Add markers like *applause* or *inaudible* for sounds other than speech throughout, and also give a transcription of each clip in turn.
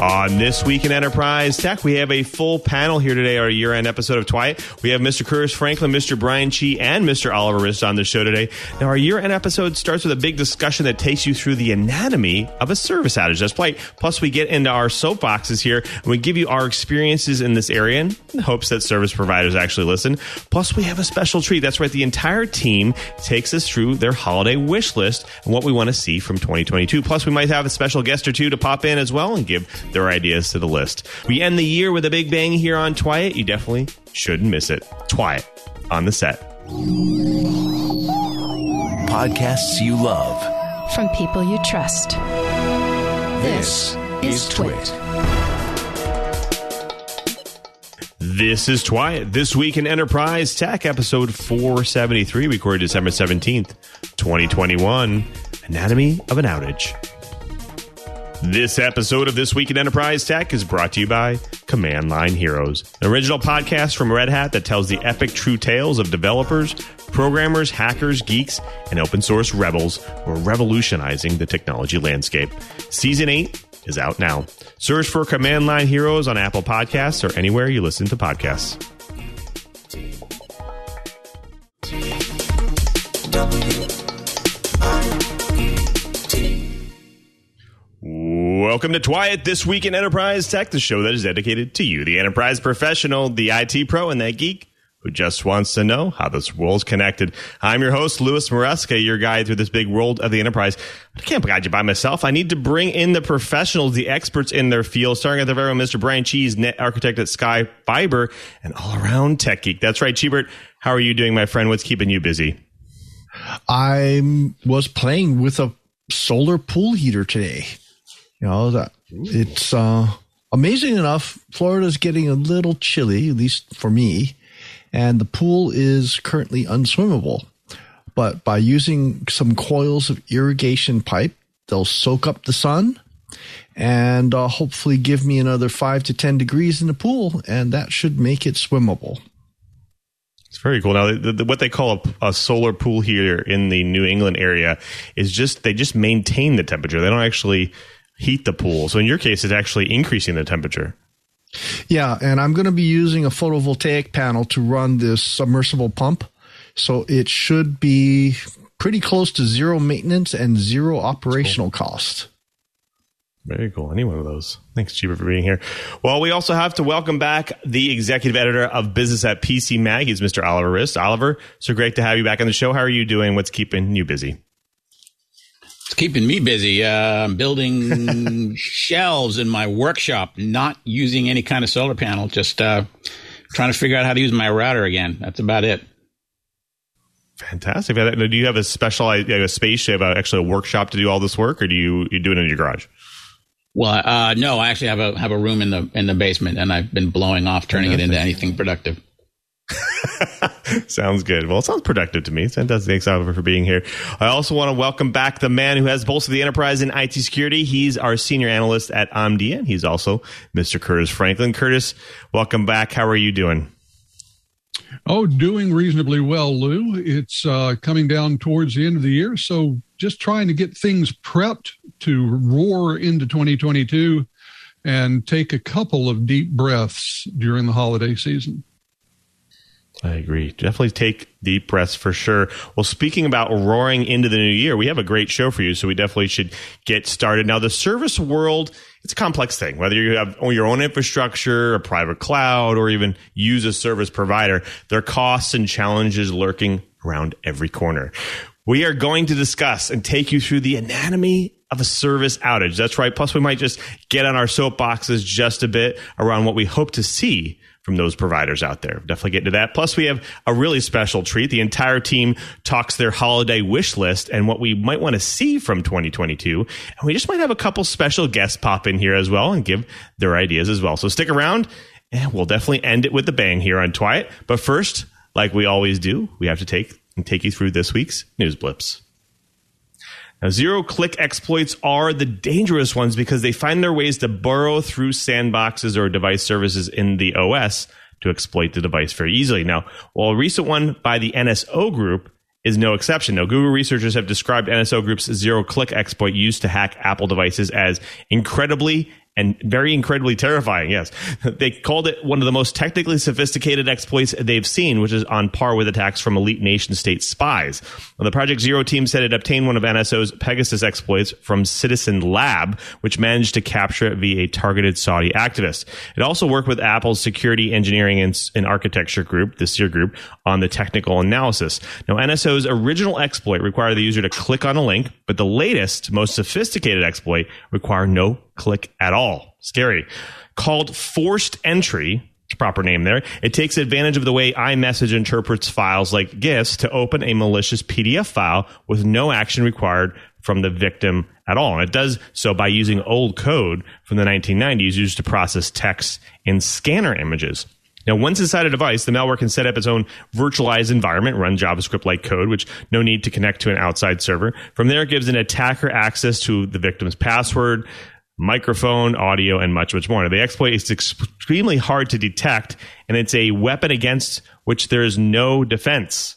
On This Week in Enterprise Tech, we have a full panel here today, our year end episode of TWiET. We have Mr. Curtis Franklin, Mr. Brian Chee, and Mr. Oliver Rist on the show today. Now, our year end episode starts with a big discussion that takes you through the anatomy of a service outage. That's right. Plus, we get into our soapboxes here and we give you our experiences in this area in hopes that service providers actually listen. Plus, we have a special treat. That's right. The entire team takes us through their holiday wish list and what we want to see from 2022. Plus, we might have a special guest or two to pop in as well and give their ideas to the list. We end the year with a big bang here on TWiET. You definitely shouldn't miss it. TWiET on the set. Podcasts you love. From people you trust. This is Twit. This is TWiET. This week in Enterprise Tech, episode 473, recorded December 17th, 2021. Anatomy of an outage. This episode of This Week in Enterprise Tech is brought to you by Command Line Heroes, an original podcast from Red Hat that tells the epic true tales of developers, programmers, hackers, geeks, and open source rebels who are revolutionizing the technology landscape. Season 8 is out now. Search for Command Line Heroes on Apple Podcasts or anywhere you listen to podcasts. Welcome to TWiET This Week in Enterprise Tech, the show that is dedicated to you, the enterprise professional, the IT pro, and that geek who just wants to know how this world's connected. I'm your host, Louis Maresca, your guide through this big world of the enterprise. I can't guide you by myself. I need to bring in the professionals, the experts in their field, starting at the very own Mr. Brian Cheese, net architect at Sky Fiber, and all around tech geek. That's right, Cheebert. How are you doing, my friend? What's keeping you busy? I was playing with a solar pool heater today. You know that it's uh, amazing enough. Florida's getting a little chilly, at least for me, and the pool is currently unswimmable. But by using some coils of irrigation pipe, they'll soak up the sun and uh, hopefully give me another five to ten degrees in the pool, and that should make it swimmable. It's very cool. Now, the, the, what they call a, a, solar pool heater in the New England area is just they just maintain the temperature. They don't actually heat the pool. So in your case, it's actually increasing the temperature. Yeah, and I'm going to be using a photovoltaic panel to run this submersible pump. So it should be pretty close to zero maintenance and zero operational cool. cost. Very cool. Any one of those. Thanks, Cheebert, for being here. Well, we also have to welcome back the executive editor of Business at PC Mag. He's Mr. Oliver Rist. Oliver, so great to have you back on the show. How are you doing? What's keeping you busy? It's keeping me busy. Uh, I'm building *laughs* shelves in my workshop, not using any kind of solar panel, just uh, trying to figure out how to use my router again. That's about it. Fantastic. Do you have a special a space? Do you have actually a workshop to do all this work, or do you you do it in your garage? Well, uh, no, I actually have a have a room in the in the basement, and I've been blowing off, turning it into anything productive. *laughs* sounds good. Well, it sounds productive to me. Fantastic. Thanks, Oliver, for being here. I also want to welcome back the man who has both of the enterprise in IT security. He's our senior analyst at Omdia. And he's also Mr. Curtis Franklin. Curtis, welcome back. How are you doing? Oh, doing reasonably well, Lou. It's uh, coming down towards the end of the year, so just trying to get things prepped to roar into 2022 and take a couple of deep breaths during the holiday season. I agree. Definitely take deep breaths for sure. Well, speaking about roaring into the new year, we have a great show for you, so we definitely should get started. Now, the service world, it's a complex thing. Whether you have your own infrastructure, a private cloud, or even use a service provider, there are costs and challenges lurking around every corner. We are going to discuss and take you through the anatomy of a service outage. That's right. Plus, we might just get on our soapboxes just a bit around what we hope to see from those providers out there. Definitely get into that. Plus, we have a really special treat. The entire team talks their holiday wish list and what we might want to see from 2022. And we just might have a couple special guests pop in here as well and give their ideas as well. So stick around and we'll definitely end it with a bang here on TWiET. But first, like we always do, we have to take and take you through this week's news blips. Now, zero click exploits are the dangerous ones because they find their ways to burrow through sandboxes or device services in the OS to exploit the device very easily. Now, while a recent one by the NSO group is no exception. Now, Google researchers have described NSO Group's zero click exploit used to hack Apple devices as incredibly and very incredibly terrifying. Yes, *laughs* they called it one of the most technically sophisticated exploits they've seen, which is on par with attacks from elite nation state spies. Well, the Project Zero team said it obtained one of NSO's Pegasus exploits from Citizen Lab, which managed to capture it via a targeted Saudi activist. It also worked with Apple's security engineering and, and architecture group, the SEAR group, on the technical analysis. Now, NSO's original exploit required the user to click on a link, but the latest, most sophisticated exploit require no click at all. Scary. Called forced entry, proper name there. It takes advantage of the way iMessage interprets files like GIFs to open a malicious PDF file with no action required from the victim at all. And it does so by using old code from the 1990s used to process text in scanner images. Now, once inside a device, the malware can set up its own virtualized environment, run JavaScript like code, which no need to connect to an outside server. From there, it gives an attacker access to the victim's password, microphone, audio, and much, much more. Now, the exploit is extremely hard to detect, and it's a weapon against which there is no defense.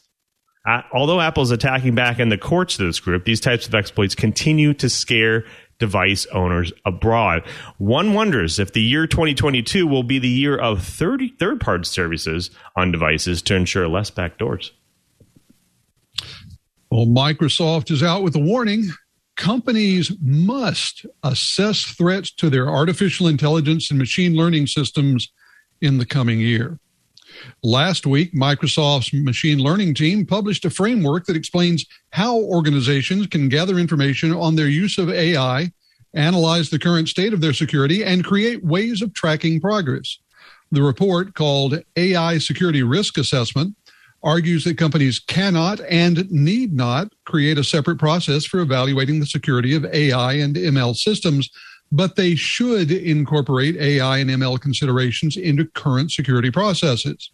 Uh, although Apple is attacking back in the courts to this group, these types of exploits continue to scare device owners abroad. One wonders if the year 2022 will be the year of 30 third party services on devices to ensure less backdoors. Well, Microsoft is out with a warning. Companies must assess threats to their artificial intelligence and machine learning systems in the coming year. Last week, Microsoft's machine learning team published a framework that explains how organizations can gather information on their use of AI, analyze the current state of their security, and create ways of tracking progress. The report, called AI Security Risk Assessment, argues that companies cannot and need not create a separate process for evaluating the security of AI and ML systems but they should incorporate AI and ML considerations into current security processes.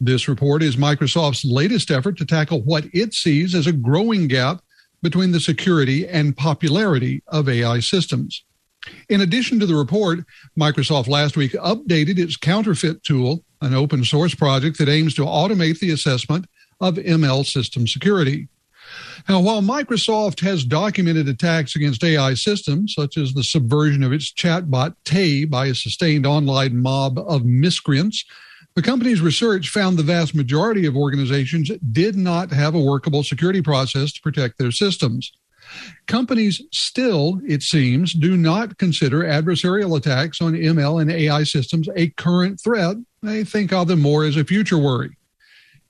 This report is Microsoft's latest effort to tackle what it sees as a growing gap between the security and popularity of AI systems. In addition to the report, Microsoft last week updated its Counterfit tool, an open source project that aims to automate the assessment of ML system security. Now, while Microsoft has documented attacks against AI systems, such as the subversion of its chatbot Tay by a sustained online mob of miscreants, the company's research found the vast majority of organizations did not have a workable security process to protect their systems. Companies still, it seems, do not consider adversarial attacks on ML and AI systems a current threat. They think of them more as a future worry.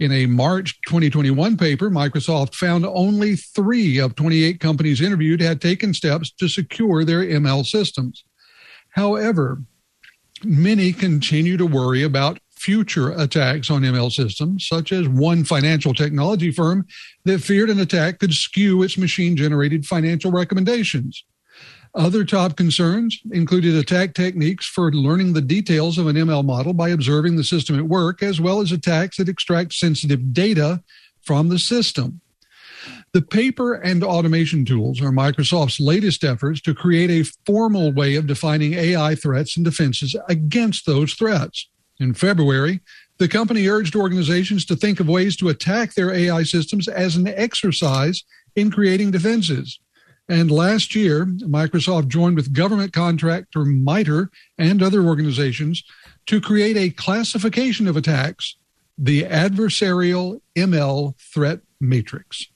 In a March 2021 paper, Microsoft found only three of 28 companies interviewed had taken steps to secure their ML systems. However, many continue to worry about future attacks on ML systems, such as one financial technology firm that feared an attack could skew its machine generated financial recommendations. Other top concerns included attack techniques for learning the details of an ML model by observing the system at work, as well as attacks that extract sensitive data from the system. The paper and automation tools are Microsoft's latest efforts to create a formal way of defining AI threats and defenses against those threats. In February, the company urged organizations to think of ways to attack their AI systems as an exercise in creating defenses. And last year, Microsoft joined with government contractor MITRE and other organizations to create a classification of attacks, the Adversarial ML Threat Matrix.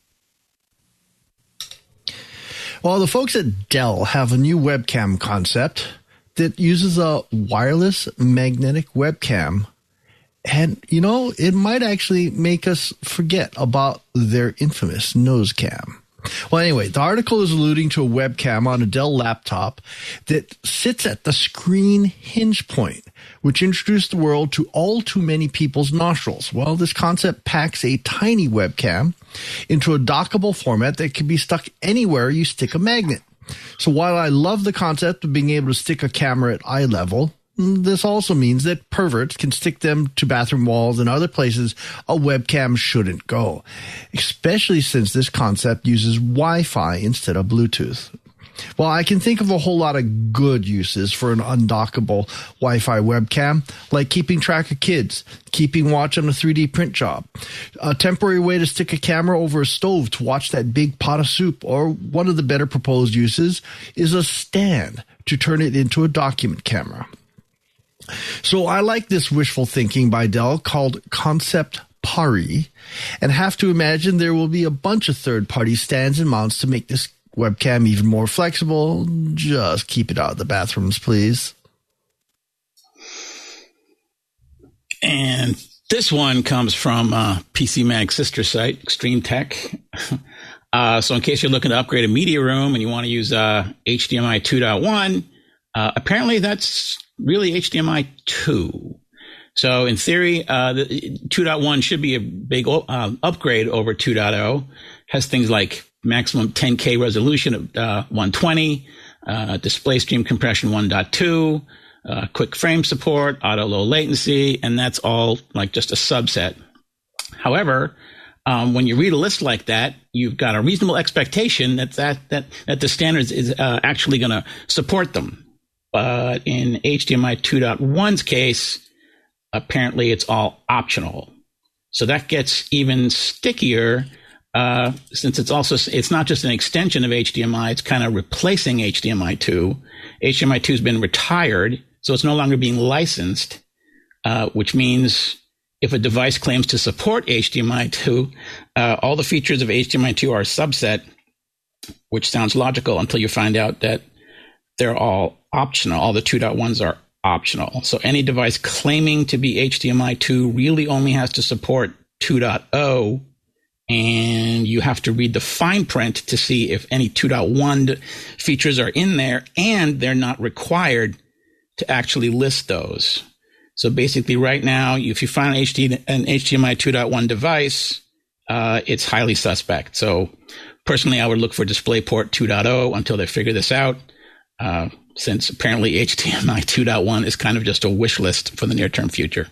Well, the folks at Dell have a new webcam concept that uses a wireless magnetic webcam. And, you know, it might actually make us forget about their infamous nose cam. Well, anyway, the article is alluding to a webcam on a Dell laptop that sits at the screen hinge point, which introduced the world to all too many people's nostrils. Well, this concept packs a tiny webcam into a dockable format that can be stuck anywhere you stick a magnet. So while I love the concept of being able to stick a camera at eye level, this also means that perverts can stick them to bathroom walls and other places a webcam shouldn't go, especially since this concept uses Wi-Fi instead of Bluetooth. Well, I can think of a whole lot of good uses for an undockable Wi-Fi webcam, like keeping track of kids, keeping watch on a 3D print job, a temporary way to stick a camera over a stove to watch that big pot of soup, or one of the better proposed uses is a stand to turn it into a document camera. So I like this wishful thinking by Dell called Concept Pari and have to imagine there will be a bunch of third party stands and mounts to make this webcam even more flexible. Just keep it out of the bathrooms, please. And this one comes from uh, PC Mag's sister site, Extreme Tech. *laughs* uh, so, in case you're looking to upgrade a media room and you want to use uh, HDMI 2.1, uh, apparently that's really HDMI 2. So, in theory, uh, the 2.1 should be a big uh, upgrade over 2.0. Has things like maximum 10K resolution of 120, display stream compression 1.2 uh, quick frame support, auto low latency, and that's all like just a subset. However, um, when you read a list like that, you've got a reasonable expectation that that that, that the standards is uh, actually going to support them. But in HDMI 2.1's case, apparently it's all optional. So that gets even stickier uh, since it's also it's not just an extension of HDMI; it's kind of replacing HDMI 2. HDMI 2 has been retired, so it's no longer being licensed, uh, which means if a device claims to support HDMI 2, uh, all the features of HDMI 2 are a subset, which sounds logical until you find out that they're all optional. All the 2.1s are optional. So any device claiming to be HDMI 2 really only has to support 2.0 and you have to read the fine print to see if any 2.1 features are in there and they're not required to actually list those. So basically, right now, if you find an, HD, an HDMI 2.1 device, uh, it's highly suspect. So personally, I would look for DisplayPort 2.0 until they figure this out, uh, since apparently HDMI 2.1 is kind of just a wish list for the near term future.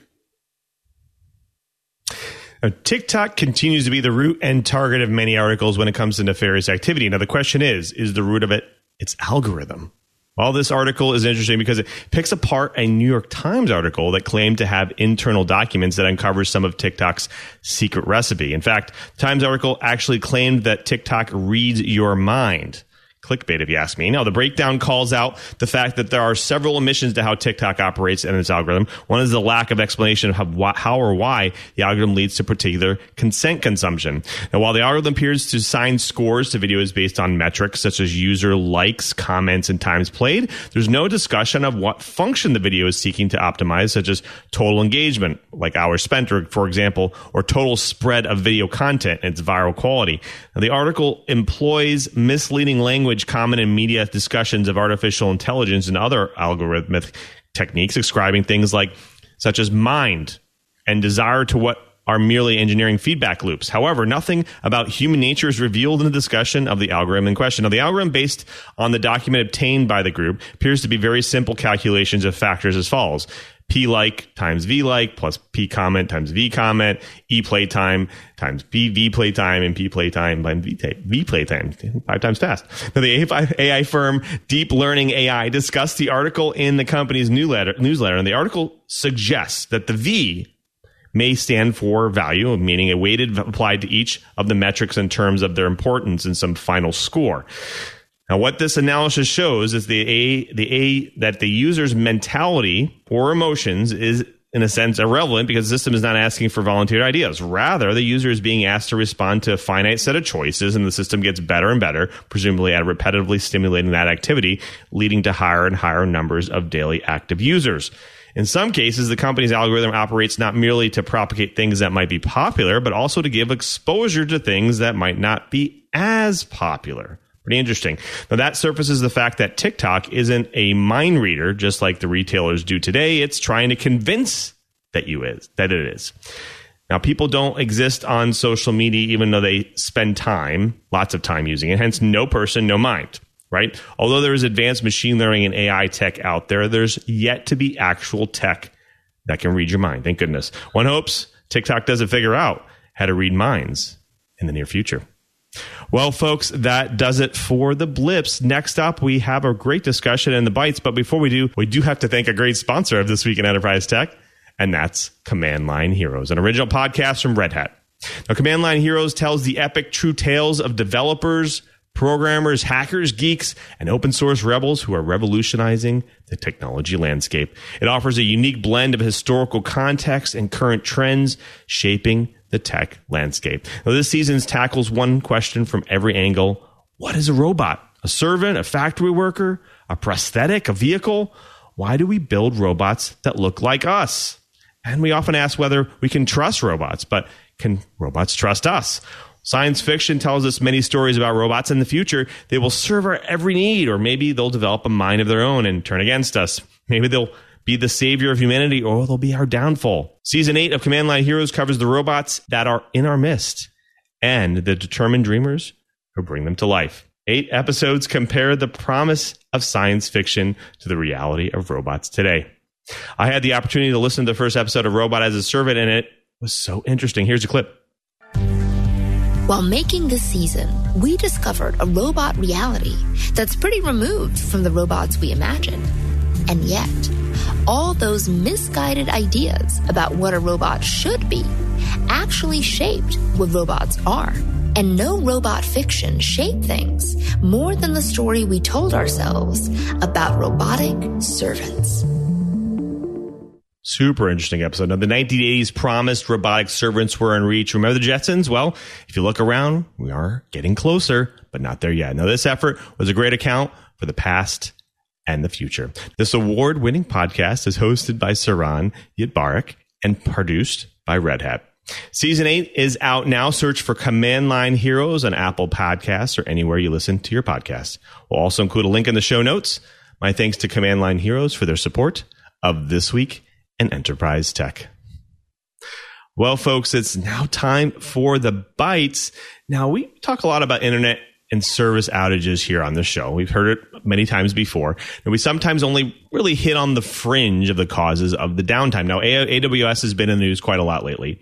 Now, TikTok continues to be the root and target of many articles when it comes to nefarious activity. Now, the question is, is the root of it its algorithm? Well, this article is interesting because it picks apart a New York Times article that claimed to have internal documents that uncovers some of TikTok's secret recipe. In fact, Times article actually claimed that TikTok reads your mind clickbait, if you ask me. Now, the breakdown calls out the fact that there are several omissions to how TikTok operates and its algorithm. One is the lack of explanation of how, how or why the algorithm leads to particular consent consumption. Now, while the algorithm appears to assign scores to videos based on metrics such as user likes, comments, and times played, there's no discussion of what function the video is seeking to optimize, such as total engagement, like hours spent, or, for example, or total spread of video content and its viral quality. Now, the article employs misleading language language common in media discussions of artificial intelligence and other algorithmic techniques, describing things like such as mind and desire to what are merely engineering feedback loops. However, nothing about human nature is revealed in the discussion of the algorithm in question. Now, the algorithm based on the document obtained by the group appears to be very simple calculations of factors as follows. P like times V like plus P comment times V comment, E play time times P V play time, and P play time times V, v play time five times fast. Now, the AI firm Deep Learning AI discussed the article in the company's newsletter, newsletter, and the article suggests that the V may stand for value, meaning a weighted applied to each of the metrics in terms of their importance in some final score. Now, what this analysis shows is the a the a that the user's mentality or emotions is in a sense irrelevant because the system is not asking for volunteered ideas. Rather, the user is being asked to respond to a finite set of choices, and the system gets better and better, presumably at repetitively stimulating that activity, leading to higher and higher numbers of daily active users. In some cases, the company's algorithm operates not merely to propagate things that might be popular, but also to give exposure to things that might not be as popular. Pretty interesting. Now that surfaces the fact that TikTok isn't a mind reader, just like the retailers do today. It's trying to convince that you is that it is. Now, people don't exist on social media even though they spend time, lots of time using it. Hence, no person, no mind, right? Although there is advanced machine learning and AI tech out there, there's yet to be actual tech that can read your mind. Thank goodness. One hopes TikTok doesn't figure out how to read minds in the near future. Well, folks, that does it for the blips. Next up, we have a great discussion in the bites. But before we do, we do have to thank a great sponsor of This Week in Enterprise Tech, and that's Command Line Heroes, an original podcast from Red Hat. Now, Command Line Heroes tells the epic true tales of developers, programmers, hackers, geeks, and open source rebels who are revolutionizing the technology landscape. It offers a unique blend of historical context and current trends shaping the tech landscape. Now, this season tackles one question from every angle What is a robot? A servant, a factory worker, a prosthetic, a vehicle? Why do we build robots that look like us? And we often ask whether we can trust robots, but can robots trust us? Science fiction tells us many stories about robots in the future. They will serve our every need, or maybe they'll develop a mind of their own and turn against us. Maybe they'll be the savior of humanity, or they'll be our downfall. Season 8 of Command Line Heroes covers the robots that are in our midst and the determined dreamers who bring them to life. Eight episodes compare the promise of science fiction to the reality of robots today. I had the opportunity to listen to the first episode of Robot as a Servant, and it was so interesting. Here's a clip. While making this season, we discovered a robot reality that's pretty removed from the robots we imagine. And yet, all those misguided ideas about what a robot should be actually shaped what robots are. And no robot fiction shaped things more than the story we told ourselves about robotic servants. Super interesting episode. Now, the 1980s promised robotic servants were in reach. Remember the Jetsons? Well, if you look around, we are getting closer, but not there yet. Now, this effort was a great account for the past and the future. This award winning podcast is hosted by Saron Yitbarek and produced by Red Hat. Season 8 is out now. Search for Command Line Heroes on Apple Podcasts or anywhere you listen to your podcast. We'll also include a link in the show notes. My thanks to Command Line Heroes for their support of This Week and enterprise tech. Well, folks, it's now time for the bites. Now, we talk a lot about internet and service outages here on the show. We've heard it many times before, and we sometimes only really hit on the fringe of the causes of the downtime. Now, AWS has been in the news quite a lot lately,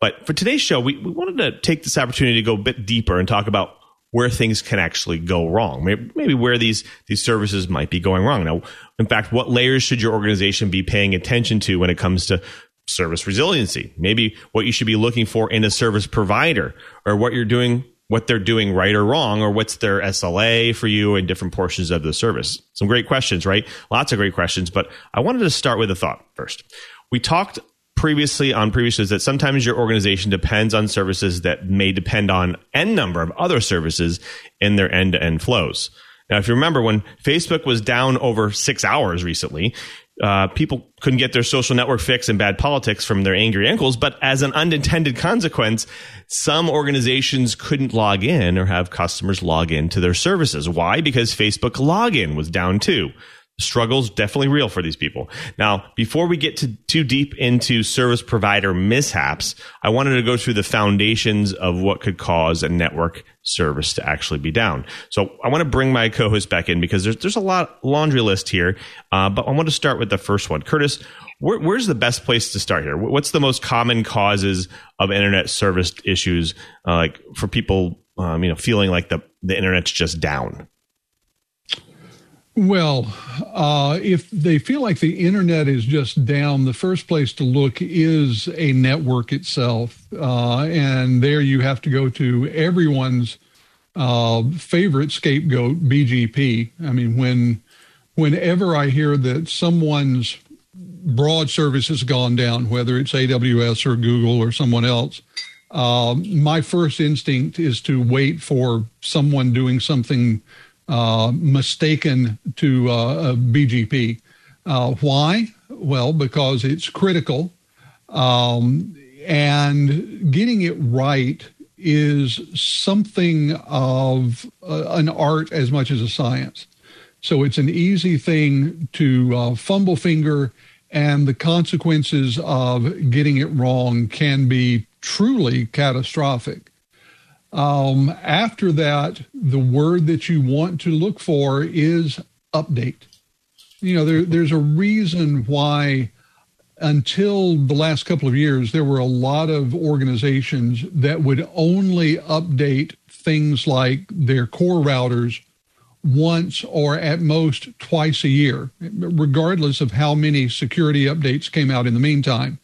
but for today's show, we, we wanted to take this opportunity to go a bit deeper and talk about where things can actually go wrong. Maybe, maybe, where these these services might be going wrong. Now, in fact, what layers should your organization be paying attention to when it comes to service resiliency? Maybe what you should be looking for in a service provider, or what you're doing, what they're doing right or wrong, or what's their SLA for you in different portions of the service. Some great questions, right? Lots of great questions. But I wanted to start with a thought first. We talked previously on previous shows that sometimes your organization depends on services that may depend on n number of other services in their end to end flows. Now, if you remember when Facebook was down over six hours recently, uh, people couldn't get their social network fix and bad politics from their angry ankles. But as an unintended consequence, some organizations couldn't log in or have customers log in to their services. Why? Because Facebook login was down too struggles definitely real for these people. Now, before we get to too deep into service provider mishaps, I wanted to go through the foundations of what could cause a network service to actually be down. So I want to bring my co-host back in because there's there's a lot laundry list here, uh, but I want to start with the first one. Curtis, where, where's the best place to start here? What's the most common causes of internet service issues, uh, like for people, um, you know, feeling like the the internet's just down? Well, uh, if they feel like the internet is just down, the first place to look is a network itself. Uh, and there you have to go to everyone's uh, favorite scapegoat, BGP. I mean, when whenever I hear that someone's broad service has gone down, whether it's AWS or Google or someone else, uh, my first instinct is to wait for someone doing something mistaken to uh, BGP. Uh, why? Well, because it's critical, um, and getting it right is something of uh, an art as much as a science. So it's an easy thing to uh, fumble finger, and the consequences of getting it wrong can be truly catastrophic. Um, after that, the word that you want to look for is update. You know, there, there's a reason why until the last couple of years, there were a lot of organizations that would only update things like their core routers once or at most twice a year, regardless of how many security updates came out in the meantime.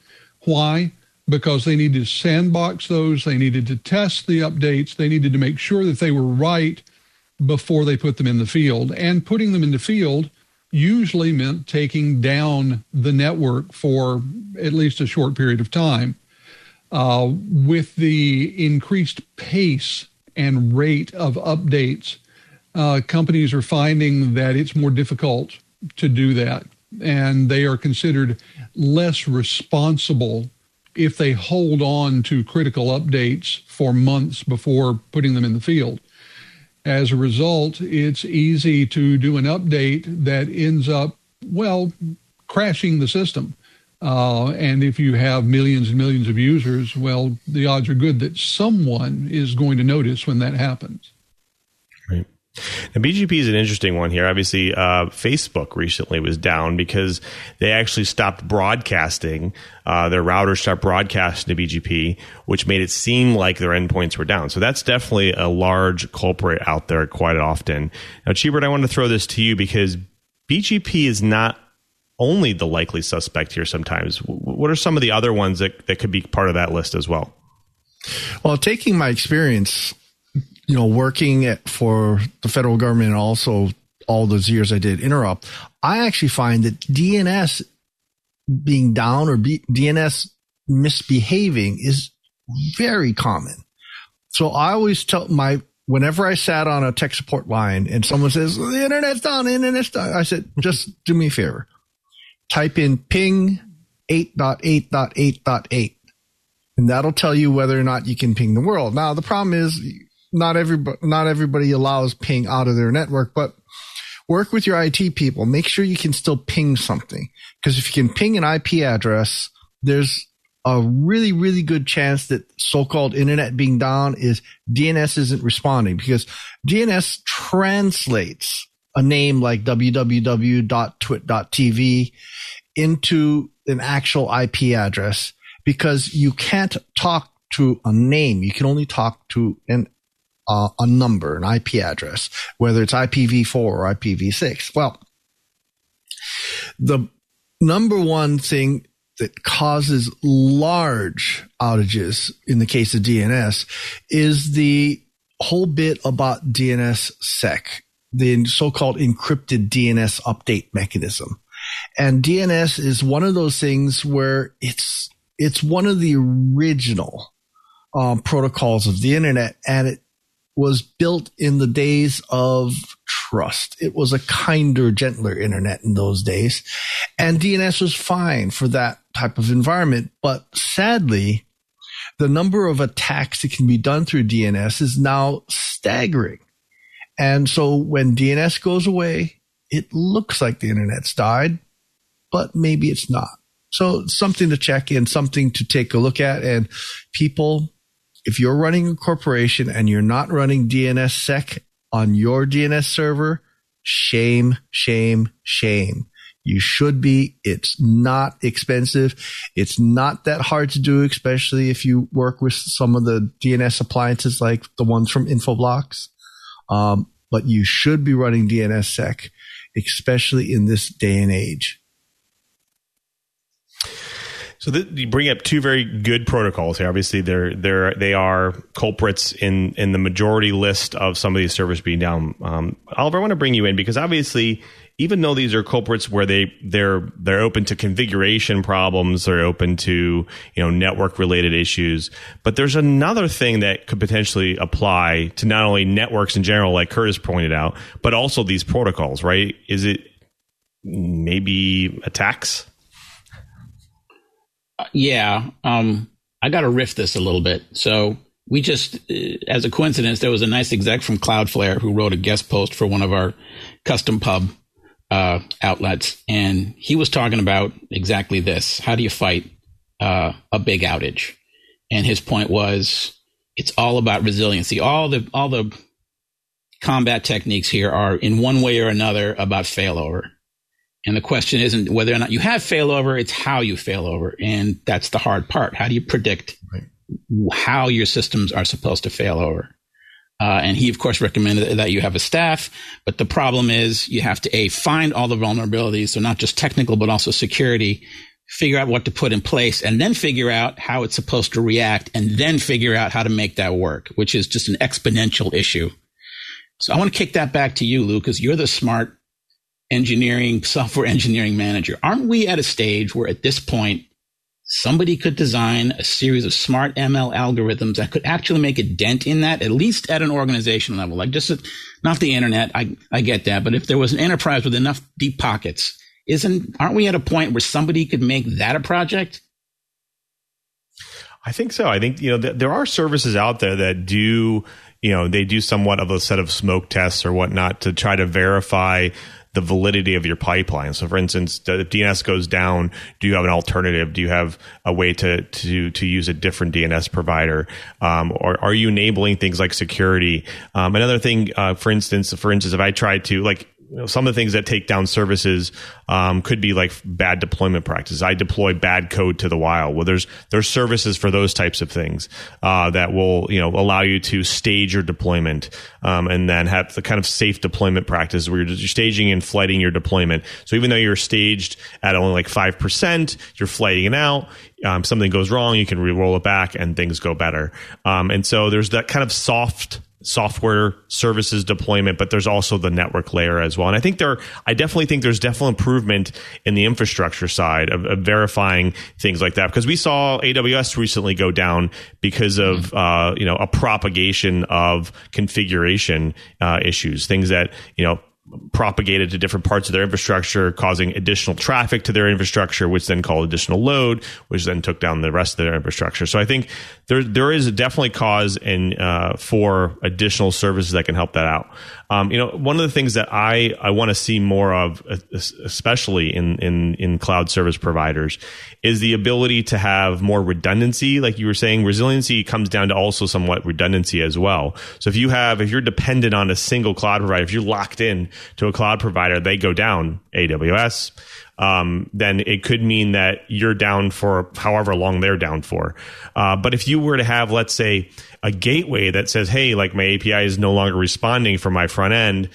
Why? Because they needed to sandbox those, they needed to test the updates, they needed to make sure that they were right before they put them in the field. And putting them in the field usually meant taking down the network for at least a short period of time. Uh, with the increased pace and rate of updates, uh, companies are finding that it's more difficult to do that. And they are considered less responsible if they hold on to critical updates for months before putting them in the field. As a result, it's easy to do an update that ends up, well, crashing the system. Uh, and if you have millions and millions of users, well, the odds are good that someone is going to notice when that happens. Now, BGP is an interesting one here. Obviously, uh, Facebook recently was down because they actually stopped broadcasting. Uh, their routers stopped broadcasting to BGP, which made it seem like their endpoints were down. So that's definitely a large culprit out there quite often. Now, Cheebert, I want to throw this to you because BGP is not only the likely suspect here sometimes. What are some of the other ones that, that could be part of that list as well? Well, taking my experience you know, working at, for the federal government and also all those years I did interop, I actually find that DNS being down or B, DNS misbehaving is very common. So I always tell my, whenever I sat on a tech support line and someone says, the internet's down, the internet's down, I said, just do me a favor. Type in ping 8.8.8.8 and that'll tell you whether or not you can ping the world. Now, the problem is not everybody not everybody allows ping out of their network, but work with your IT people. Make sure you can still ping something because if you can ping an IP address, there's a really really good chance that so-called internet being down is DNS isn't responding because DNS translates a name like www.twit.tv into an actual IP address because you can't talk to a name. You can only talk to an uh, a number, an IP address, whether it's IPv4 or IPv6. Well, the number one thing that causes large outages in the case of DNS is the whole bit about DNSSEC, the so-called encrypted DNS update mechanism. And DNS is one of those things where it's, it's one of the original um, protocols of the internet and it was built in the days of trust. It was a kinder, gentler internet in those days. And DNS was fine for that type of environment. But sadly, the number of attacks that can be done through DNS is now staggering. And so when DNS goes away, it looks like the internet's died, but maybe it's not. So something to check in, something to take a look at. And people if you're running a corporation and you're not running DNSSEC on your DNS server, shame, shame, shame. You should be. It's not expensive. It's not that hard to do, especially if you work with some of the DNS appliances like the ones from Infoblox. Um, but you should be running DNSSEC, especially in this day and age. So th- you bring up two very good protocols here. Obviously, they're they're they are culprits in in the majority list of some of these servers being down. Um, Oliver, I want to bring you in because obviously, even though these are culprits where they they're they're open to configuration problems, they're open to you know network related issues. But there's another thing that could potentially apply to not only networks in general, like Curtis pointed out, but also these protocols. Right? Is it maybe attacks? Yeah, um, I got to riff this a little bit. So we just, uh, as a coincidence, there was a nice exec from Cloudflare who wrote a guest post for one of our custom pub uh, outlets, and he was talking about exactly this: how do you fight uh, a big outage? And his point was, it's all about resiliency. All the all the combat techniques here are, in one way or another, about failover. And the question isn't whether or not you have failover, it's how you failover. And that's the hard part. How do you predict right. how your systems are supposed to fail over? Uh, and he, of course, recommended that you have a staff. But the problem is you have to, A, find all the vulnerabilities. So not just technical, but also security, figure out what to put in place, and then figure out how it's supposed to react, and then figure out how to make that work, which is just an exponential issue. So I want to kick that back to you, Lou, because you're the smart engineering, software engineering manager. Aren't we at a stage where at this point, somebody could design a series of smart ML algorithms that could actually make a dent in that, at least at an organization level, like just not the internet. I, I get that. But if there was an enterprise with enough deep pockets, isn't, aren't we at a point where somebody could make that a project? I think so. I think, you know, th- there are services out there that do, you know, they do somewhat of a set of smoke tests or whatnot to try to verify the validity of your pipeline. So, for instance, if DNS goes down, do you have an alternative? Do you have a way to to to use a different DNS provider, um, or are you enabling things like security? Um, another thing, uh, for instance, for instance, if I try to like you know, some of the things that take down services um, could be like bad deployment practices. I deploy bad code to the wild. Well, there's there's services for those types of things uh, that will you know allow you to stage your deployment um, and then have the kind of safe deployment practice where you're, staging and flighting your deployment. So even though you're staged at only like five percent, you're flighting it out. Um, something goes wrong, you can re-roll it back, and things go better. Um, and so there's that kind of soft software services deployment, but there's also the network layer as well. And I think there, I definitely think there's definitely improvement in the infrastructure side of, of verifying things like that because we saw AWS recently go down because of mm-hmm. uh, you know a propagation of configuration uh, issues, things that you know propagated to different parts of their infrastructure, causing additional traffic to their infrastructure, which then called additional load, which then took down the rest of their infrastructure. So I think there there is definitely cause in uh, for additional services that can help that out. Um, you know, one of the things that I, I want to see more of, especially in, in, in cloud service providers, is the ability to have more redundancy. Like you were saying, resiliency comes down to also somewhat redundancy as well. So if you have, if you're dependent on a single cloud provider, if you're locked in to a cloud provider, they go down AWS, um, then it could mean that you're down for however long they're down for. Uh, but if you were to have, let's say, a gateway that says, hey, like my API is no longer responding from my front end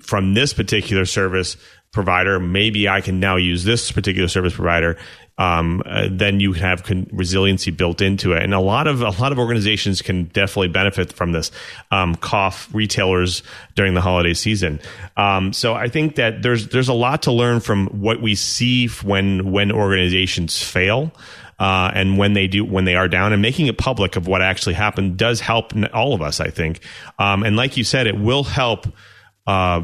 from this particular service provider, maybe I can now use this particular service provider. Um, uh, then you have con- resiliency built into it, and a lot of a lot of organizations can definitely benefit from this. Um, cough retailers during the holiday season. Um, so I think that there's there's a lot to learn from what we see when when organizations fail uh, and when they do when they are down and making it public of what actually happened does help all of us i think um, and like you said it will help uh,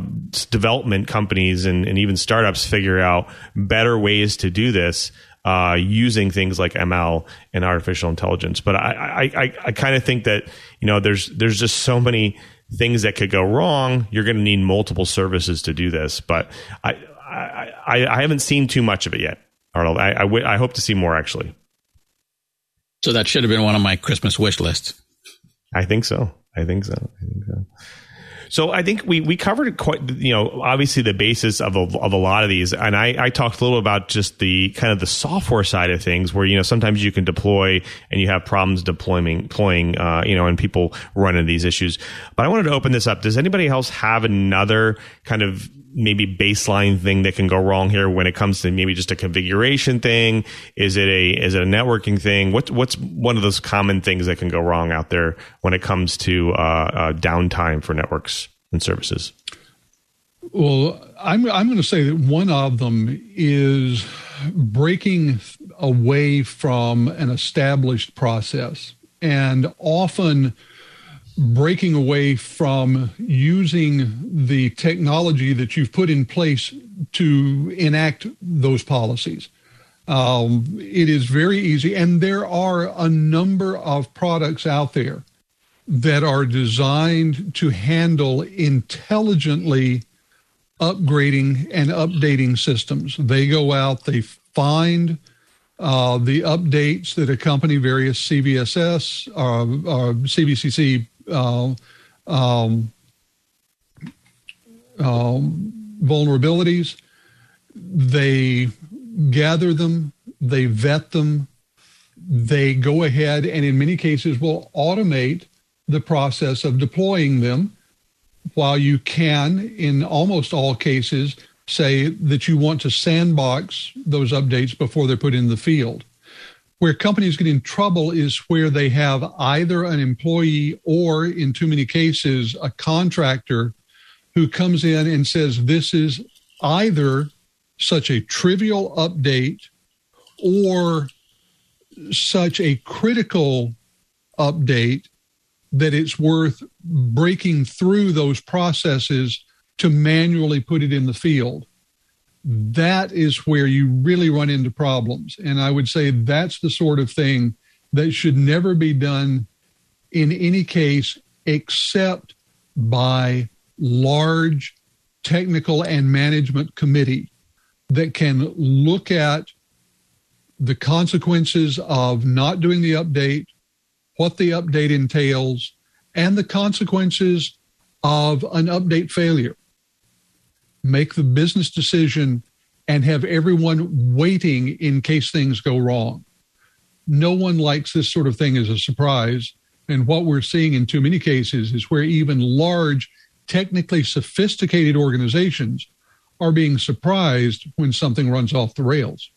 development companies and, and, even startups figure out better ways to do this uh, using things like ML and artificial intelligence. But I, I, I, I kind of think that you know there's there's just so many things that could go wrong. You're going to need multiple services to do this. But I, I, I haven't seen too much of it yet, Arnold. I, I, w- I hope to see more actually. So that should have been one of my Christmas wish lists. I think so. I think so. I think so. So I think we we covered quite you know obviously the basis of a, of a lot of these, and I, I talked a little about just the kind of the software side of things, where you know sometimes you can deploy and you have problems deploying deploying uh, you know and people run into these issues. But I wanted to open this up. Does anybody else have another kind of maybe baseline thing that can go wrong here when it comes to maybe just a configuration thing? Is it a is it a networking thing? What's what's one of those common things that can go wrong out there when it comes to uh, uh, downtime for networks and services? Well, I'm I'm going to say that one of them is breaking away from an established process, and often breaking away from using the technology that you've put in place to enact those policies. Um, it is very easy, and there are a number of products out there that are designed to handle intelligently upgrading and updating systems. They go out, they find uh, the updates that accompany various CVSS or, or CVCC uh, um, um, vulnerabilities. They gather them, they vet them, they go ahead and in many cases will automate the process of deploying them while you can in almost all cases say that you want to sandbox those updates before they're put in the field Where companies get in trouble is where they have either an employee or, in too many cases, a contractor who comes in and says, This is either such a trivial update or such a critical update that it's worth breaking through those processes to manually put it in the field. That is where you really run into problems. And I would say that's the sort of thing that should never be done in any case except by large technical and management committee that can look at the consequences of not doing the update, what the update entails, and the consequences of an update failure. Make the business decision and have everyone waiting in case things go wrong. No one likes this sort of thing as a surprise. And what we're seeing in too many cases is where even large, technically sophisticated organizations are being surprised when something runs off the rails.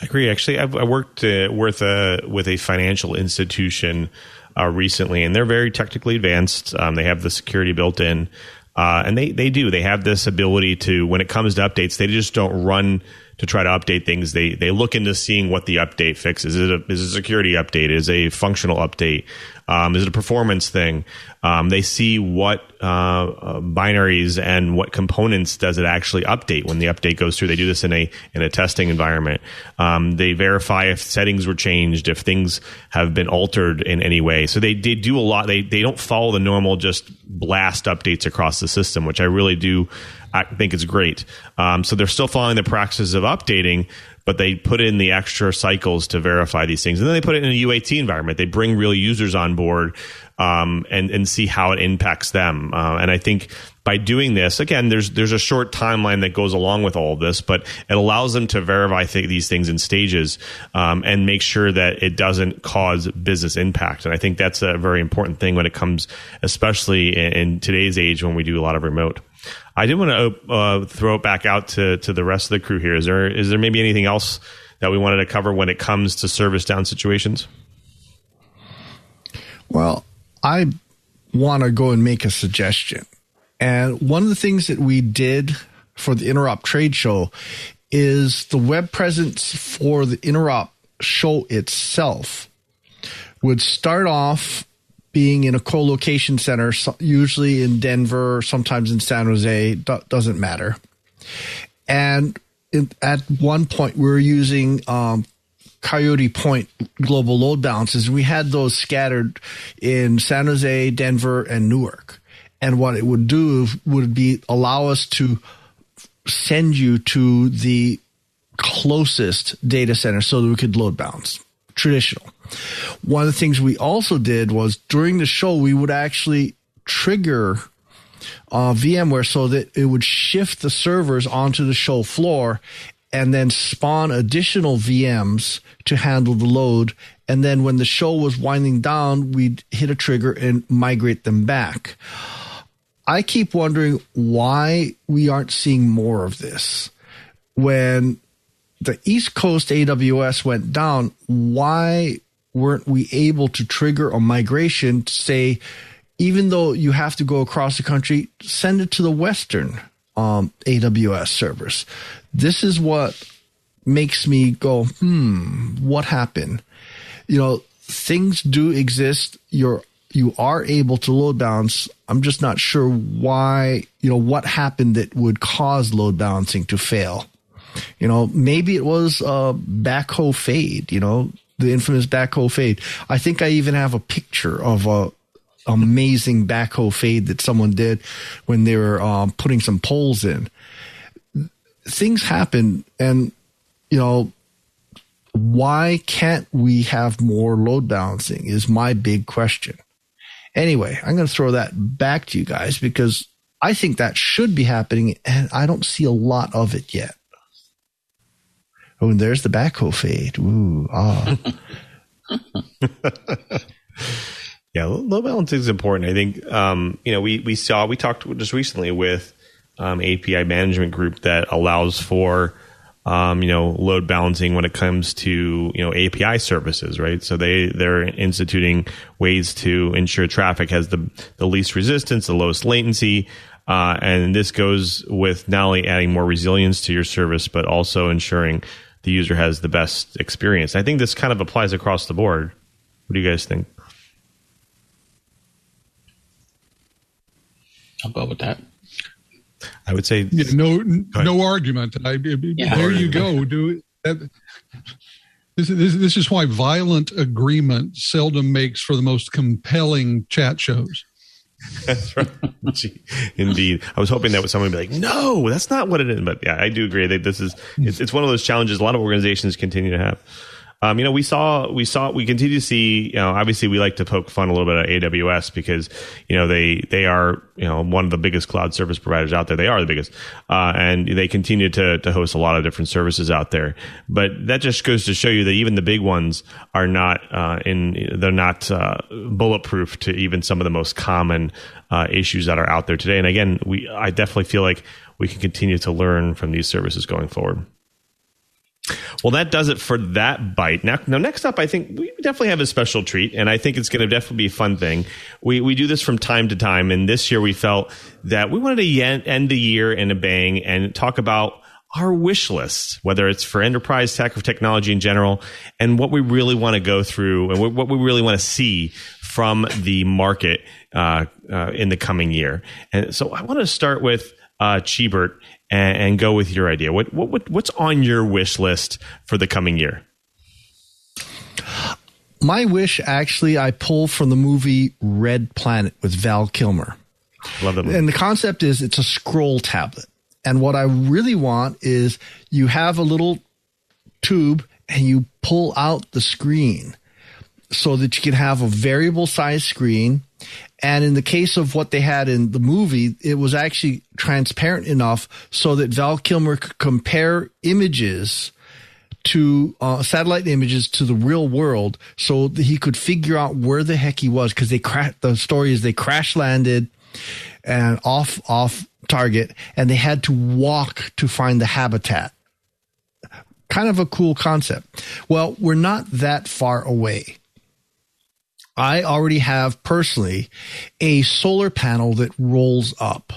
I agree. Actually, I've, I worked uh, with a with a financial institution uh, recently, and they're very technically advanced. Um, they have the security built in, uh, and they they do. They have this ability to when it comes to updates, they just don't run to try to update things. They they look into seeing what the update fixes. Is it a, is a security update? Is a functional update? Um, is it a performance thing? Um, they see what uh, uh, binaries and what components does it actually update when the update goes through. They do this in a in a testing environment. Um, they verify if settings were changed, if things have been altered in any way. So they, they do a lot. They they don't follow the normal just blast updates across the system, which I really do. I think it's great. Um, so they're still following the practices of updating, but they put in the extra cycles to verify these things. And then they put it in a UAT environment. They bring real users on board um, and and see how it impacts them. Uh, and I think by doing this, again, there's there's a short timeline that goes along with all of this, but it allows them to verify th- these things in stages um, and make sure that it doesn't cause business impact. And I think that's a very important thing when it comes, especially in, in today's age when we do a lot of remote. I did want to uh, throw it back out to to the rest of the crew here. Is there is there maybe anything else that we wanted to cover when it comes to service down situations? Well, I want to go and make a suggestion. And one of the things that we did for the Interop trade show is the web presence for the Interop show itself would start off being in a co-location center, usually in Denver, sometimes in San Jose, doesn't matter. And at one point, we were using um, Coyote Point global load balances. We had those scattered in San Jose, Denver, and Newark. And what it would do would be allow us to send you to the closest data center so that we could load balance. Traditional. One of the things we also did was during the show, we would actually trigger uh, VMware so that it would shift the servers onto the show floor and then spawn additional VMs to handle the load. And then when the show was winding down, we'd hit a trigger and migrate them back. I keep wondering why we aren't seeing more of this. When the East Coast AWS went down, why weren't we able to trigger a migration to say, even though you have to go across the country, send it to the Western um, AWS servers? This is what makes me go, hmm, what happened? You know, things do exist. You're you are able to load balance. I'm just not sure why, you know, what happened that would cause load balancing to fail. You know, maybe it was a backhoe fade, you know, the infamous backhoe fade. I think I even have a picture of a amazing backhoe fade that someone did when they were um, putting some poles in. Things happen, and you know, why can't we have more load balancing? Is my big question. Anyway, I'm going to throw that back to you guys because I think that should be happening, and I don't see a lot of it yet. Oh, and there's the backhoe fade. Ooh, ah. *laughs* yeah, load balancing is important. I think, um, you know, we, we saw, we talked just recently with um, API management group that allows for um, you know, load balancing when it comes to you know API services, right? So they they're instituting ways to ensure traffic has the the least resistance, the lowest latency. Uh, and this goes with not only adding more resilience to your service, but also ensuring the user has the best experience. I think this kind of applies across the board. What do you guys think? I'll go with that. I would say yeah, no no argument. I, yeah. There you go. *laughs* Do that. This, this, this is why violent agreement seldom makes for the most compelling chat shows. That's right. *laughs* Indeed. I was hoping that someone would be like, no, that's not what it is. But yeah, I do agree that this is, it's, it's one of those challenges a lot of organizations continue to have. Um, you know, we saw, we saw, we continue to see, you know, obviously we like to poke fun a little bit at AWS because, you know, they, they are, you know, one of the biggest cloud service providers out there. They are the biggest. Uh, and they continue to, to host a lot of different services out there. But that just goes to show you that even the big ones are not, uh, in, they're not, uh, bulletproof to even some of the most common, uh, issues that are out there today. And again, we, I definitely feel like we can continue to learn from these services going forward. Well, that does it for that bite. Now, now, next up, I think we definitely have a special treat, and I think it's going to definitely be a fun thing. We we do this from time to time, and this year we felt that we wanted to end the year in a bang and talk about our wish list, whether it's for enterprise tech or technology in general, and what we really want to go through and what we really want to see from the market uh, uh, in the coming year. And so, I want to start with uh, Cheebert and, and go with your idea. What, what what's on your wish list for the coming year? My wish, actually, I pull from the movie Red Planet with Val Kilmer. Love that movie. And the concept is it's a scroll tablet. And what I really want is you have a little tube and you pull out the screen so that you can have a variable size screen and in the case of what they had in the movie, it was actually transparent enough so that Val Kilmer could compare images to uh, satellite images to the real world so that he could figure out where the heck he was because they cra- the story is they crash landed and off off target and they had to walk to find the habitat. Kind of a cool concept. Well we're not that far away I already have personally a solar panel that rolls up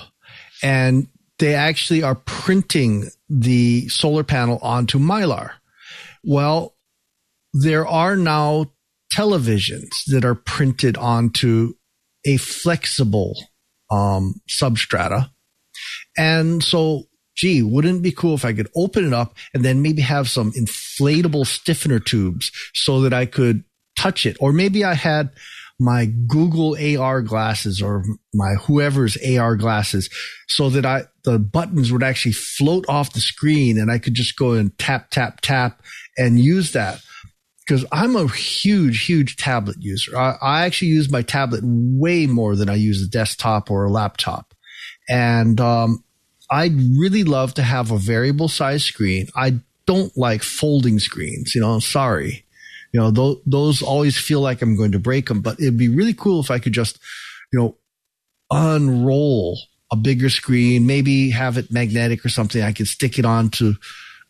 and they actually are printing the solar panel onto mylar. Well, there are now televisions that are printed onto a flexible um, substrata. And so, gee, wouldn't it be cool if I could open it up and then maybe have some inflatable stiffener tubes so that I could touch it. Or maybe I had my Google AR glasses or my whoever's AR glasses so that I, the buttons would actually float off the screen and I could just go and tap, tap, tap and use that. Because I'm a huge, huge tablet user. I, I actually use my tablet way more than I use a desktop or a laptop. And, um, I'd really love to have a variable size screen. I don't like folding screens, you know, I'm sorry you know, those, those always feel like I'm going to break them, but it'd be really cool if I could just, you know, unroll a bigger screen, maybe have it magnetic or something. I could stick it onto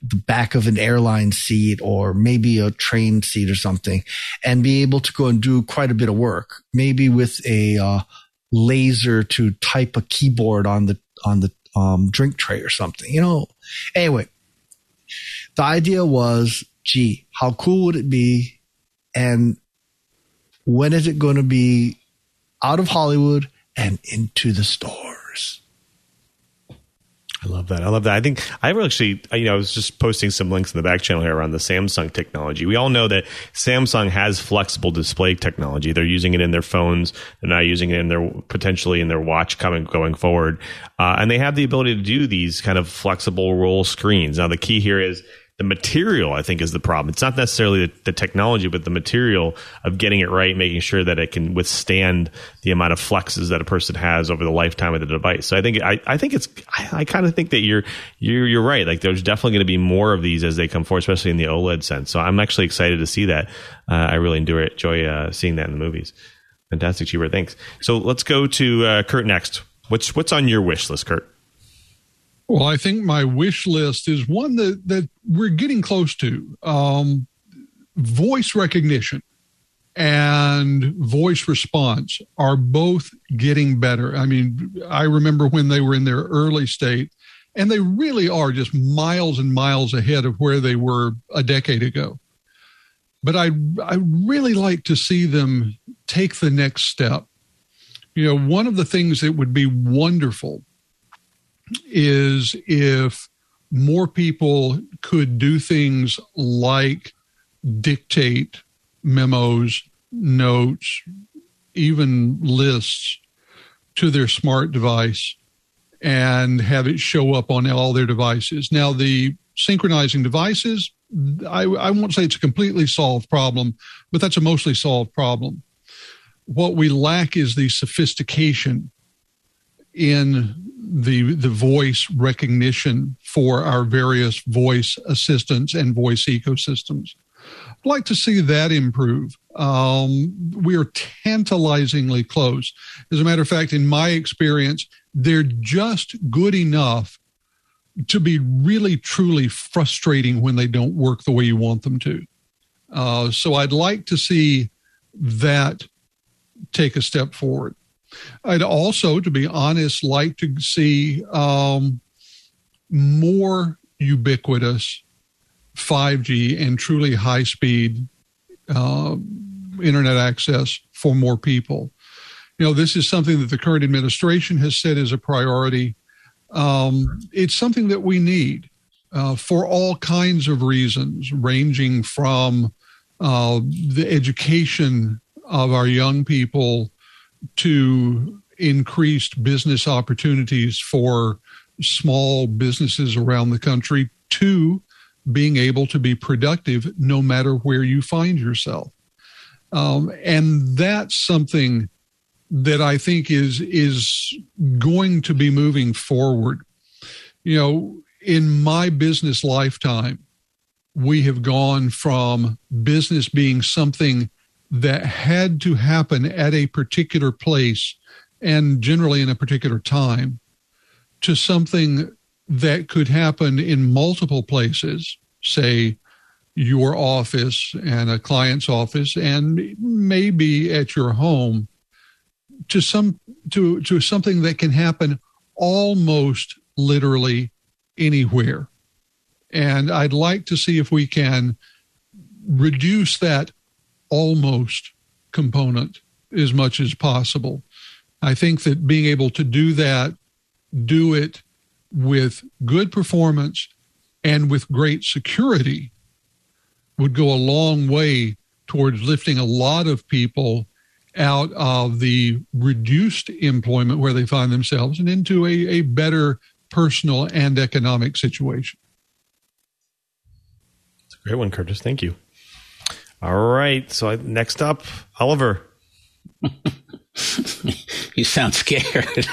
the back of an airline seat or maybe a train seat or something and be able to go and do quite a bit of work, maybe with a uh, laser to type a keyboard on the, on the um, drink tray or something, you know. Anyway, the idea was gee, how cool would it be? And when is it going to be out of Hollywood and into the stores? I love that. I love that. I think I actually, you know, I was just posting some links in the back channel here around the Samsung technology. We all know that Samsung has flexible display technology. They're using it in their phones. They're not using it in their potentially in their watch coming going forward, uh, and they have the ability to do these kind of flexible roll screens. Now, the key here is the material i think is the problem. It's not necessarily the, the, technology but the material of getting it right making sure that it can withstand the amount of flexes that a person has over the lifetime of the device. So i think i, I think it's i, I kind of think that you're you're you're right. Like there's definitely going to be more of these as they come forward especially in the oled sense. So i'm actually excited to see that. Uh, i really enjoy uh, seeing that in the movies. Fantastic Cheebert thanks. So let's go to uh, Curt next. What's what's on your wish list Curt Well, I think my wish list is one that, that we're getting close to. Um, voice recognition and voice response are both getting better. I mean, I remember when they were in their early state, and they really are just miles and miles ahead of where they were a decade ago. But I I really like to see them take the next step. You know, one of the things that would be wonderful is if more people could do things like dictate memos, notes, even lists to their smart device and have it show up on all their devices. Now, the synchronizing devices, I, I won't say it's a completely solved problem, but that's a mostly solved problem. What we lack is the sophistication in the the voice recognition for our various voice assistants and voice ecosystems. I'd like to see that improve. Um, we are tantalizingly close. As a matter of fact, in my experience, they're just good enough to be really, truly frustrating when they don't work the way you want them to. Uh, so I'd like to see that take a step forward. I'd also, to be honest, like to see um, more ubiquitous 5G and truly high speed uh, internet access for more people. You know, this is something that the current administration has said is a priority. Um, it's something that we need uh, for all kinds of reasons, ranging from uh, the education of our young people to increased business opportunities for small businesses around the country to being able to be productive no matter where you find yourself. Um, and that's something that I think is is going to be moving forward. You know, in my business lifetime, we have gone from business being something that had to happen at a particular place and generally in a particular time to something that could happen in multiple places, say your office and a client's office and maybe at your home to some to to something that can happen almost literally anywhere. And i'd like to see if we can reduce that almost component as much as possible i think that being able to do that do it with good performance and with great security would go a long way towards lifting a lot of people out of the reduced employment where they find themselves and into a, a better personal and economic situation. It's a great one, Curtis. Thank you. All right. So next up, Oliver. *laughs* you sound scared. *laughs*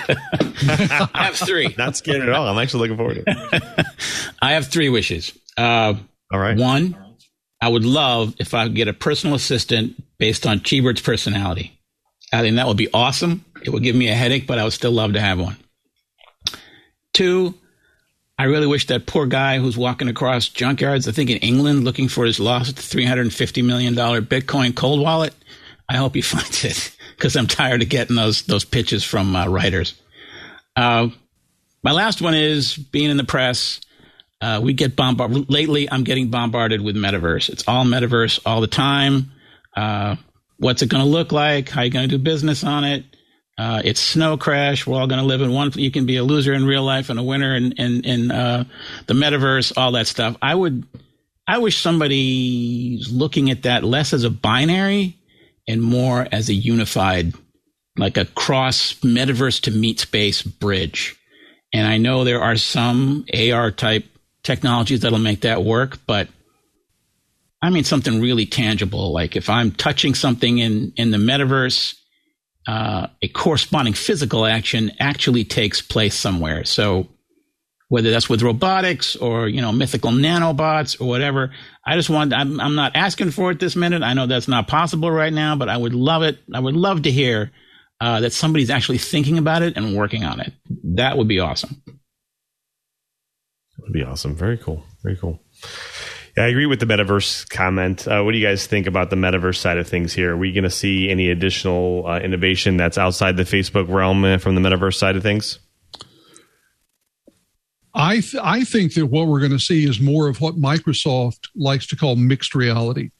I have three. *laughs* Not scared at all. I'm actually looking forward to it. I have three wishes. Uh, all right. One, I would love if I could get a personal assistant based on Cheebert's personality. I think that would be awesome. It would give me a headache, but I would still love to have one. Two, I really wish that poor guy who's walking across junkyards, I think in England, looking for his lost $350 million Bitcoin cold wallet. I hope he *laughs* finds it because I'm tired of getting those those pitches from uh, writers. Uh, my last one is being in the press. Uh, we get bombarded lately. I'm getting bombarded with metaverse. It's all metaverse all the time. Uh, what's it going to look like? How are you going to do business on it? Uh, it's snow crash. We're all going to live in one. You can be a loser in real life and a winner in in, in uh, the metaverse. All that stuff. I would. I wish somebody's looking at that less as a binary and more as a unified, like a cross metaverse to meet space bridge. And I know there are some AR type technologies that'll make that work, but I mean something really tangible. Like if I'm touching something in in the metaverse, uh, a corresponding physical action actually takes place somewhere. So whether that's with robotics or you know mythical nanobots or whatever, I just want. I'm, I'm not asking for it this minute. I know that's not possible right now, but I would love it. I would love to hear uh, that somebody's actually thinking about it and working on it. That would be awesome. That'd be awesome. Very cool. Very cool. Yeah, I agree with the metaverse comment. Uh, what do you guys think about the metaverse side of things here? Are we going to see any additional uh, innovation that's outside the Facebook realm uh, from the metaverse side of things? I th- I think that what we're going to see is more of what Microsoft likes to call mixed reality,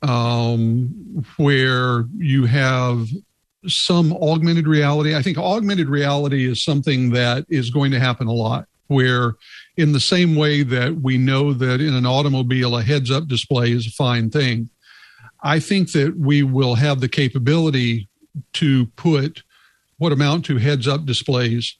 um, where you have some augmented reality. I think augmented reality is something that is going to happen a lot. Where, in the same way that we know that in an automobile a heads-up display is a fine thing, I think that we will have the capability to put what amount to heads-up displays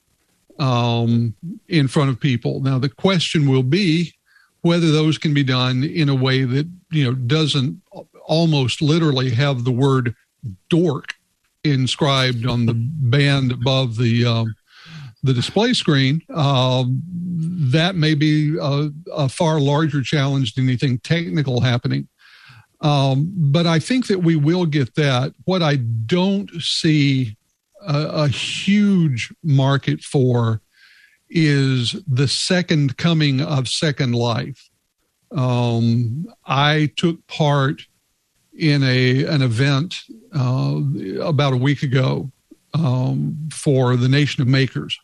um, in front of people. Now, the question will be whether those can be done in a way that you know doesn't almost literally have the word dork inscribed on the *laughs* band above the um, the display screen. Um, that may be a, a, far larger challenge than anything technical happening. Um, but I think that we will get that. What I don't see a, a huge market for is the second coming of Second Life. Um, I took part in a an event uh, about a week ago um, for the Nation of Makers,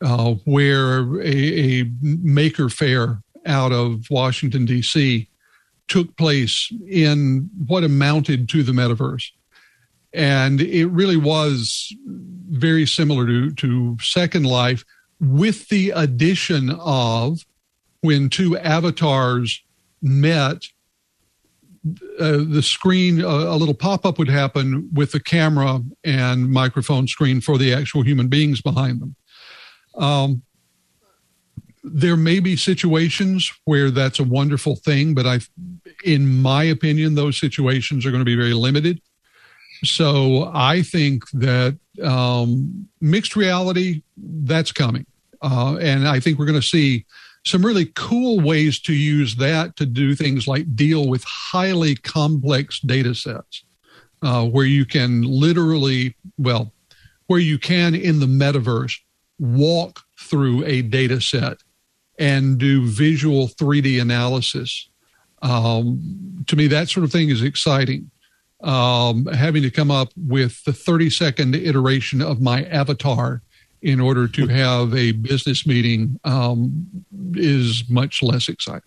uh, where a, a, maker fair out of Washington D.C. took place in what amounted to the metaverse and it really was very similar to to Second Life, with the addition of when two avatars met. Uh, the screen, uh, a little pop up would happen with the camera and microphone screen for the actual human beings behind them. Um, there may be situations where that's a wonderful thing, but I, in my opinion, those situations are going to be very limited. So I think that um, mixed reality that's coming, uh, and I think we're going to see some really cool ways to use that to do things like deal with highly complex data sets, uh, where you can literally, well, where you can in the metaverse walk through a data set and do visual 3D analysis. Um, to me, that sort of thing is exciting um, having to come up with the 30 second iteration of my avatar in order to have a business meeting um, is much less exciting.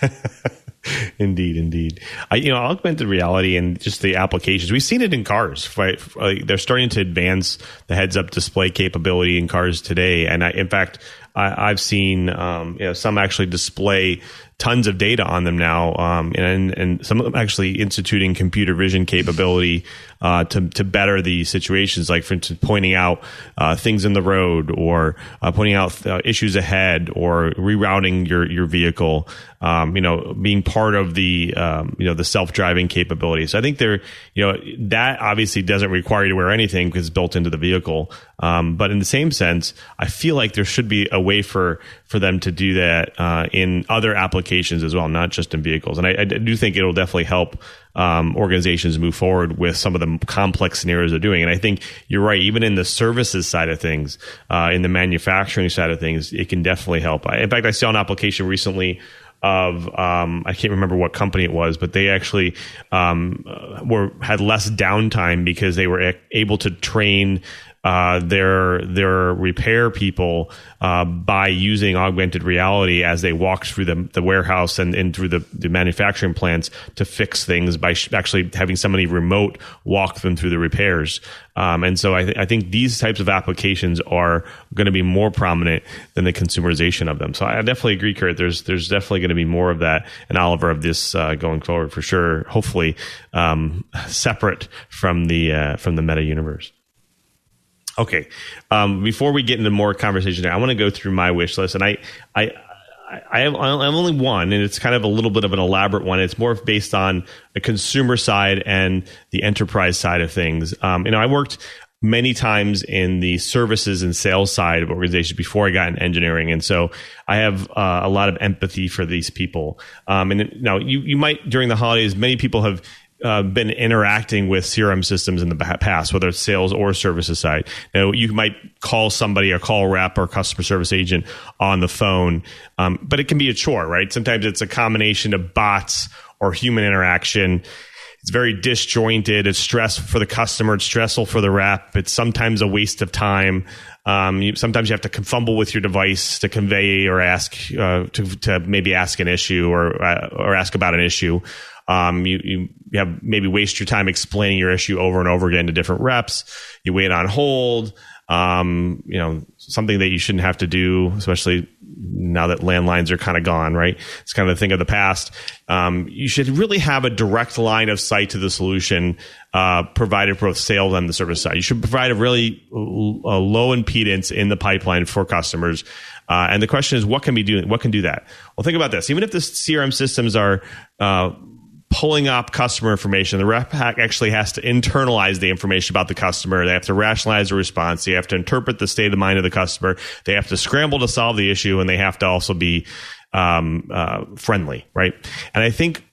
*laughs* *laughs* indeed, indeed. I, you know, augmented reality and just the applications. We've seen it in cars. Right? Like They're starting to advance the heads-up display capability in cars today. And I, in fact, I, have seen um, you know, some actually display tons of data on them now, um, and and some of them actually instituting computer vision capability uh, to to better the situations, like for instance, pointing out uh, things in the road, or uh, pointing out uh, issues ahead, or rerouting your your vehicle. Um, you know, being part of the um, you know the self driving capabilities. So I think there, you know, that obviously doesn't require you to wear anything because it's built into the vehicle. Um, but in the same sense, I feel like there should be a way for for them to do that uh, in other applications as well, not just in vehicles. And I, I do think it'll definitely help um, organizations move forward with some of the complex scenarios they're doing. And I think you're right. Even in the services side of things, uh, in the manufacturing side of things, it can definitely help. I, In fact, I saw an application recently of um, I can't remember what company it was, but they actually um, were had less downtime because they were able to train uh, their their repair people uh, by using augmented reality as they walk through the, the warehouse and, and through the, the manufacturing plants to fix things by sh- actually having somebody remote walk them through the repairs. Um, and so I, th- I think these types of applications are going to be more prominent than the consumerization of them. So I definitely agree, Curt. There's there's definitely going to be more of that, and Oliver of this uh, going forward for sure. Hopefully, um, *laughs* separate from the uh, from the meta universe. Okay. Um, before we get into more conversation, I want to go through my wish list, and I, I, I have, I have only one, and it's kind of a little bit of an elaborate one. It's more based on the consumer side and the enterprise side of things. Um, you know, I worked many times in the services and sales side of organizations before I got in engineering, and so I have uh, a lot of empathy for these people. Um, and now you you might during the holidays, many people have uh, been interacting with CRM systems in the past, whether it's sales or services side. Know, you might call somebody, a call rep or customer service agent on the phone, um, but it can be a chore, right? Sometimes it's a combination of bots or human interaction. It's very disjointed. It's stressful for the customer. It's stressful for the rep. It's sometimes a waste of time. Um, you, sometimes you have to fumble with your device to convey or ask uh, to, to, maybe ask an issue or uh, or ask about an issue. Um, you, you, have maybe waste your time explaining your issue over and over again to different reps. You wait on hold. Um, you know something that you shouldn't have to do, especially now that landlines are kind of gone, right? It's kind of the thing of the past. Um, you should really have a direct line of sight to the solution uh, provided for both sales and the service side. You should provide a really a low impedance in the pipeline for customers. Uh, and the question is, what can be doing? What can do that? Well, think about this. Even if the CRM systems are uh, pulling up customer information. The rep actually has to internalize the information about the customer. They have to rationalize the response. They have to interpret the state of mind of the customer. They have to scramble to solve the issue, and they have to also be um, uh, friendly, right? And I think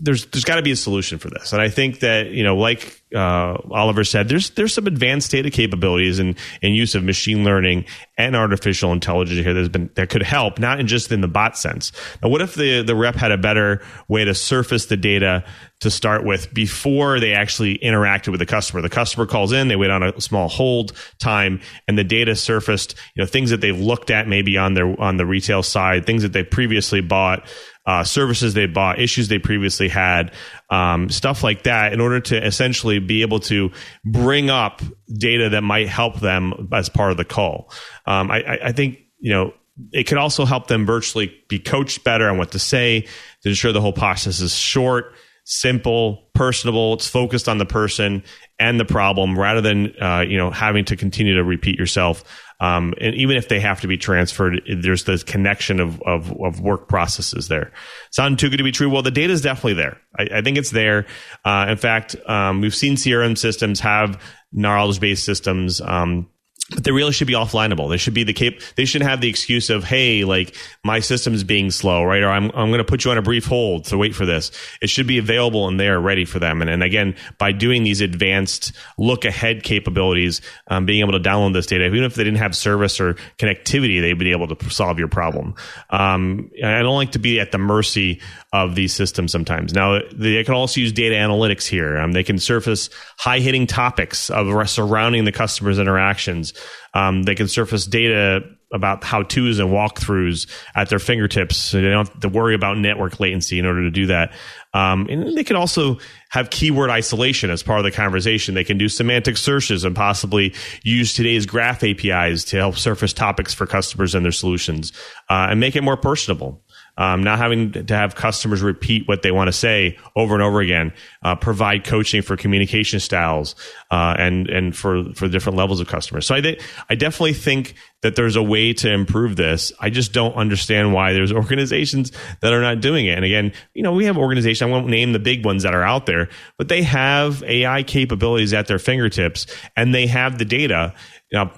there's there's got to be a solution for this. And I think that you know, like uh, Oliver said, there's there's some advanced data capabilities and in use of machine learning and artificial intelligence here that's been that could help, not in just in the bot sense. Now, what if the the rep had a better way to surface the data to start with before they actually interacted with the customer? The customer calls in, they wait on a small hold time, and the data surfaced, you know, things that they've looked at maybe on their on the retail side, things that they previously bought uh, services they bought, issues they previously had, um, stuff like that, in order to essentially be able to bring up data that might help them as part of the call. Um, I, I think you know it could also help them virtually be coached better on what to say to ensure the whole process is short, simple, personable. It's focused on the person and the problem rather than uh, you know having to continue to repeat yourself. Um, and even if they have to be transferred, there's this connection of, of, of work processes there. Sound too good to be true? Well, the data is definitely there. I, I think it's there. Uh, in fact, um, we've seen CRM systems have knowledge based systems. Um, but they really should be offlineable. They should be the cap. They should have the excuse of, "Hey, like my system's being slow, right?" Or I'm I'm going to put you on a brief hold to wait for this. It should be available and there, ready for them. And and again, by doing these advanced look ahead capabilities, um, being able to download this data, even if they didn't have service or connectivity, they'd be able to solve your problem. Um, I don't like to be at the mercy of these systems sometimes. Now they can also use data analytics here. Um, they can surface high hitting topics of surrounding the customer's interactions um, they can surface data about how to's and walkthroughs at their fingertips. So they don't have to worry about network latency in order to do that. Um, and they can also have keyword isolation as part of the conversation. They can do semantic searches and possibly use today's graph APIs to help surface topics for customers and their solutions uh, and make it more personable um, not having to have customers repeat what they want to say over and over again, uh, provide coaching for communication styles uh, and and for for different levels of customers. So I think I definitely think that there's a way to improve this. I just don't understand why there's *laughs* organizations that are not doing it. And again, you know, we have organizations. I won't name the big ones that are out there, but they have AI capabilities at their fingertips, and they have the data. Know,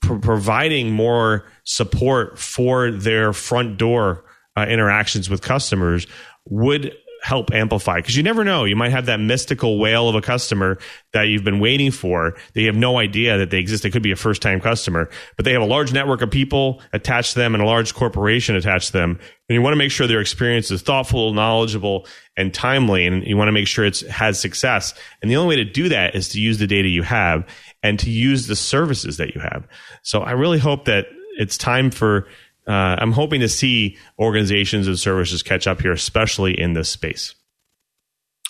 providing more support for their front door uh, interactions with customers would help amplify because you never know. You might have that mystical whale of a customer that you've been waiting for that you have no idea that they exist. They could be a first time customer but they have a large network of people attached to them and a large corporation attached to them. And you want to make sure their experience is thoughtful knowledgeable and timely and you want to make sure it has success. And the only way to do that is to use the data you have and to use the services that you have. So i really hope that it's time for uh, I'm hoping to see organizations and services catch up here, especially in this space.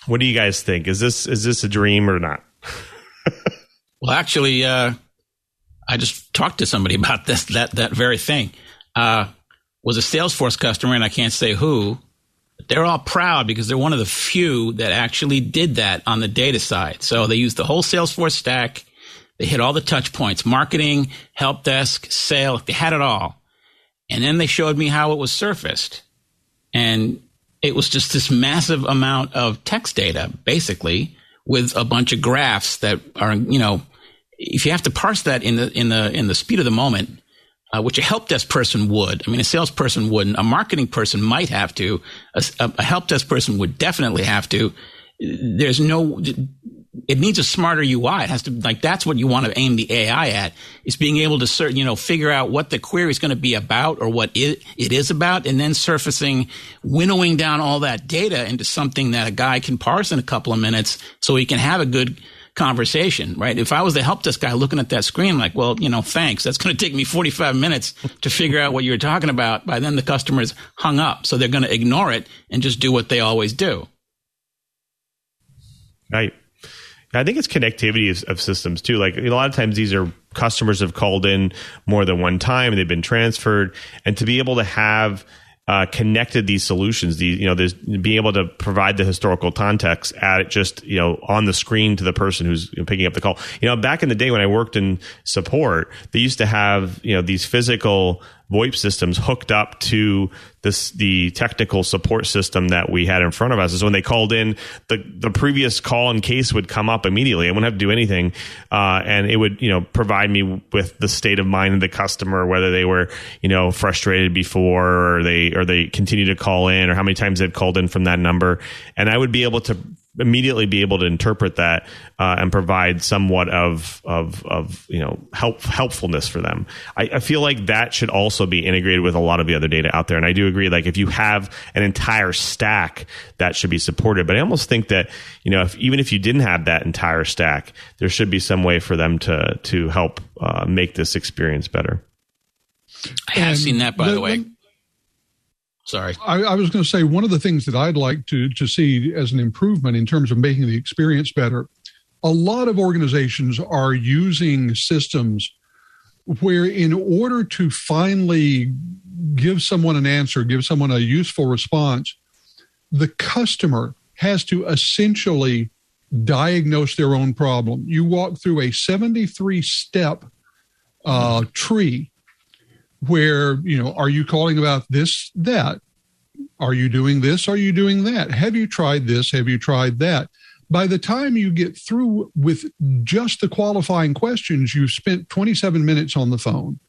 What do you guys think? Is this is this a dream or not? *laughs* well, actually, uh, I just talked to somebody about this that that very thing. Uh, was a Salesforce customer, and I can't say who. They're all proud because they're one of the few that actually did that on the data side. So they used the whole Salesforce stack. They hit all the touch points: marketing, help desk, sale. They had it all and then they showed me how it was surfaced. And it was just this massive amount of text data, basically, with a bunch of graphs that are, you know, if you have to parse that in the in the in the speed of the moment, uh, which a help desk person would. I mean, a salesperson wouldn't. A marketing person might have to. A, a help desk person would definitely have to. there's no it needs a smarter UI. It has to like that's what you want to aim the AI at is being able to cert, you know figure out what the query is going to be about or what it, it is about, and then surfacing, winnowing down all that data into something that a guy can parse in a couple of minutes, so he can have a good conversation. Right? If I was the help desk guy looking at that screen, like, well, you know, thanks, that's going to take me 45 minutes to figure out what you're talking about. By then, the customer's hung up, so they're going to ignore it and just do what they always do. Right. I think it's connectivity of, of systems too. Like a lot of times, these are customers have called in more than one time, they've been transferred, and to be able to have uh, connected these solutions, the you know, there's being able to provide the historical context at just you know on the screen to the person who's picking up the call. You know, back in the day when I worked in support, they used to have you know these physical VoIP systems hooked up to this the technical support system that we had in front of us. Is when they called in, the the previous call and case would come up immediately. I wouldn't have to do anything, uh, and it would you know provide me with the state of mind of the customer, whether they were you know frustrated before or they or they continue to call in, or how many times they've called in from that number, and I would be able to immediately be able to interpret that uh, and provide somewhat of of of you know help helpfulness for them. I, I, feel like that should also be integrated with a lot of the other data out there. And I do agree. Like if you have an entire stack, that should be supported. But I almost think that you know if even if you didn't have that entire stack, there should be some way for them to to help uh, make this experience better. I have and seen that by the, the way. Sorry. I, I was going to say one of the things that I'd like to, to see as an improvement in terms of making the experience better. A lot of organizations are using systems where, in order to finally give someone an answer, give someone a useful response, the customer has to essentially diagnose their own problem. You walk through a 73 step uh, tree where you know are you calling about this that? Are you doing this? Are you doing that? Have you tried this? Have you tried that? By the time you get through with just the qualifying questions you've spent 27 minutes on the phone.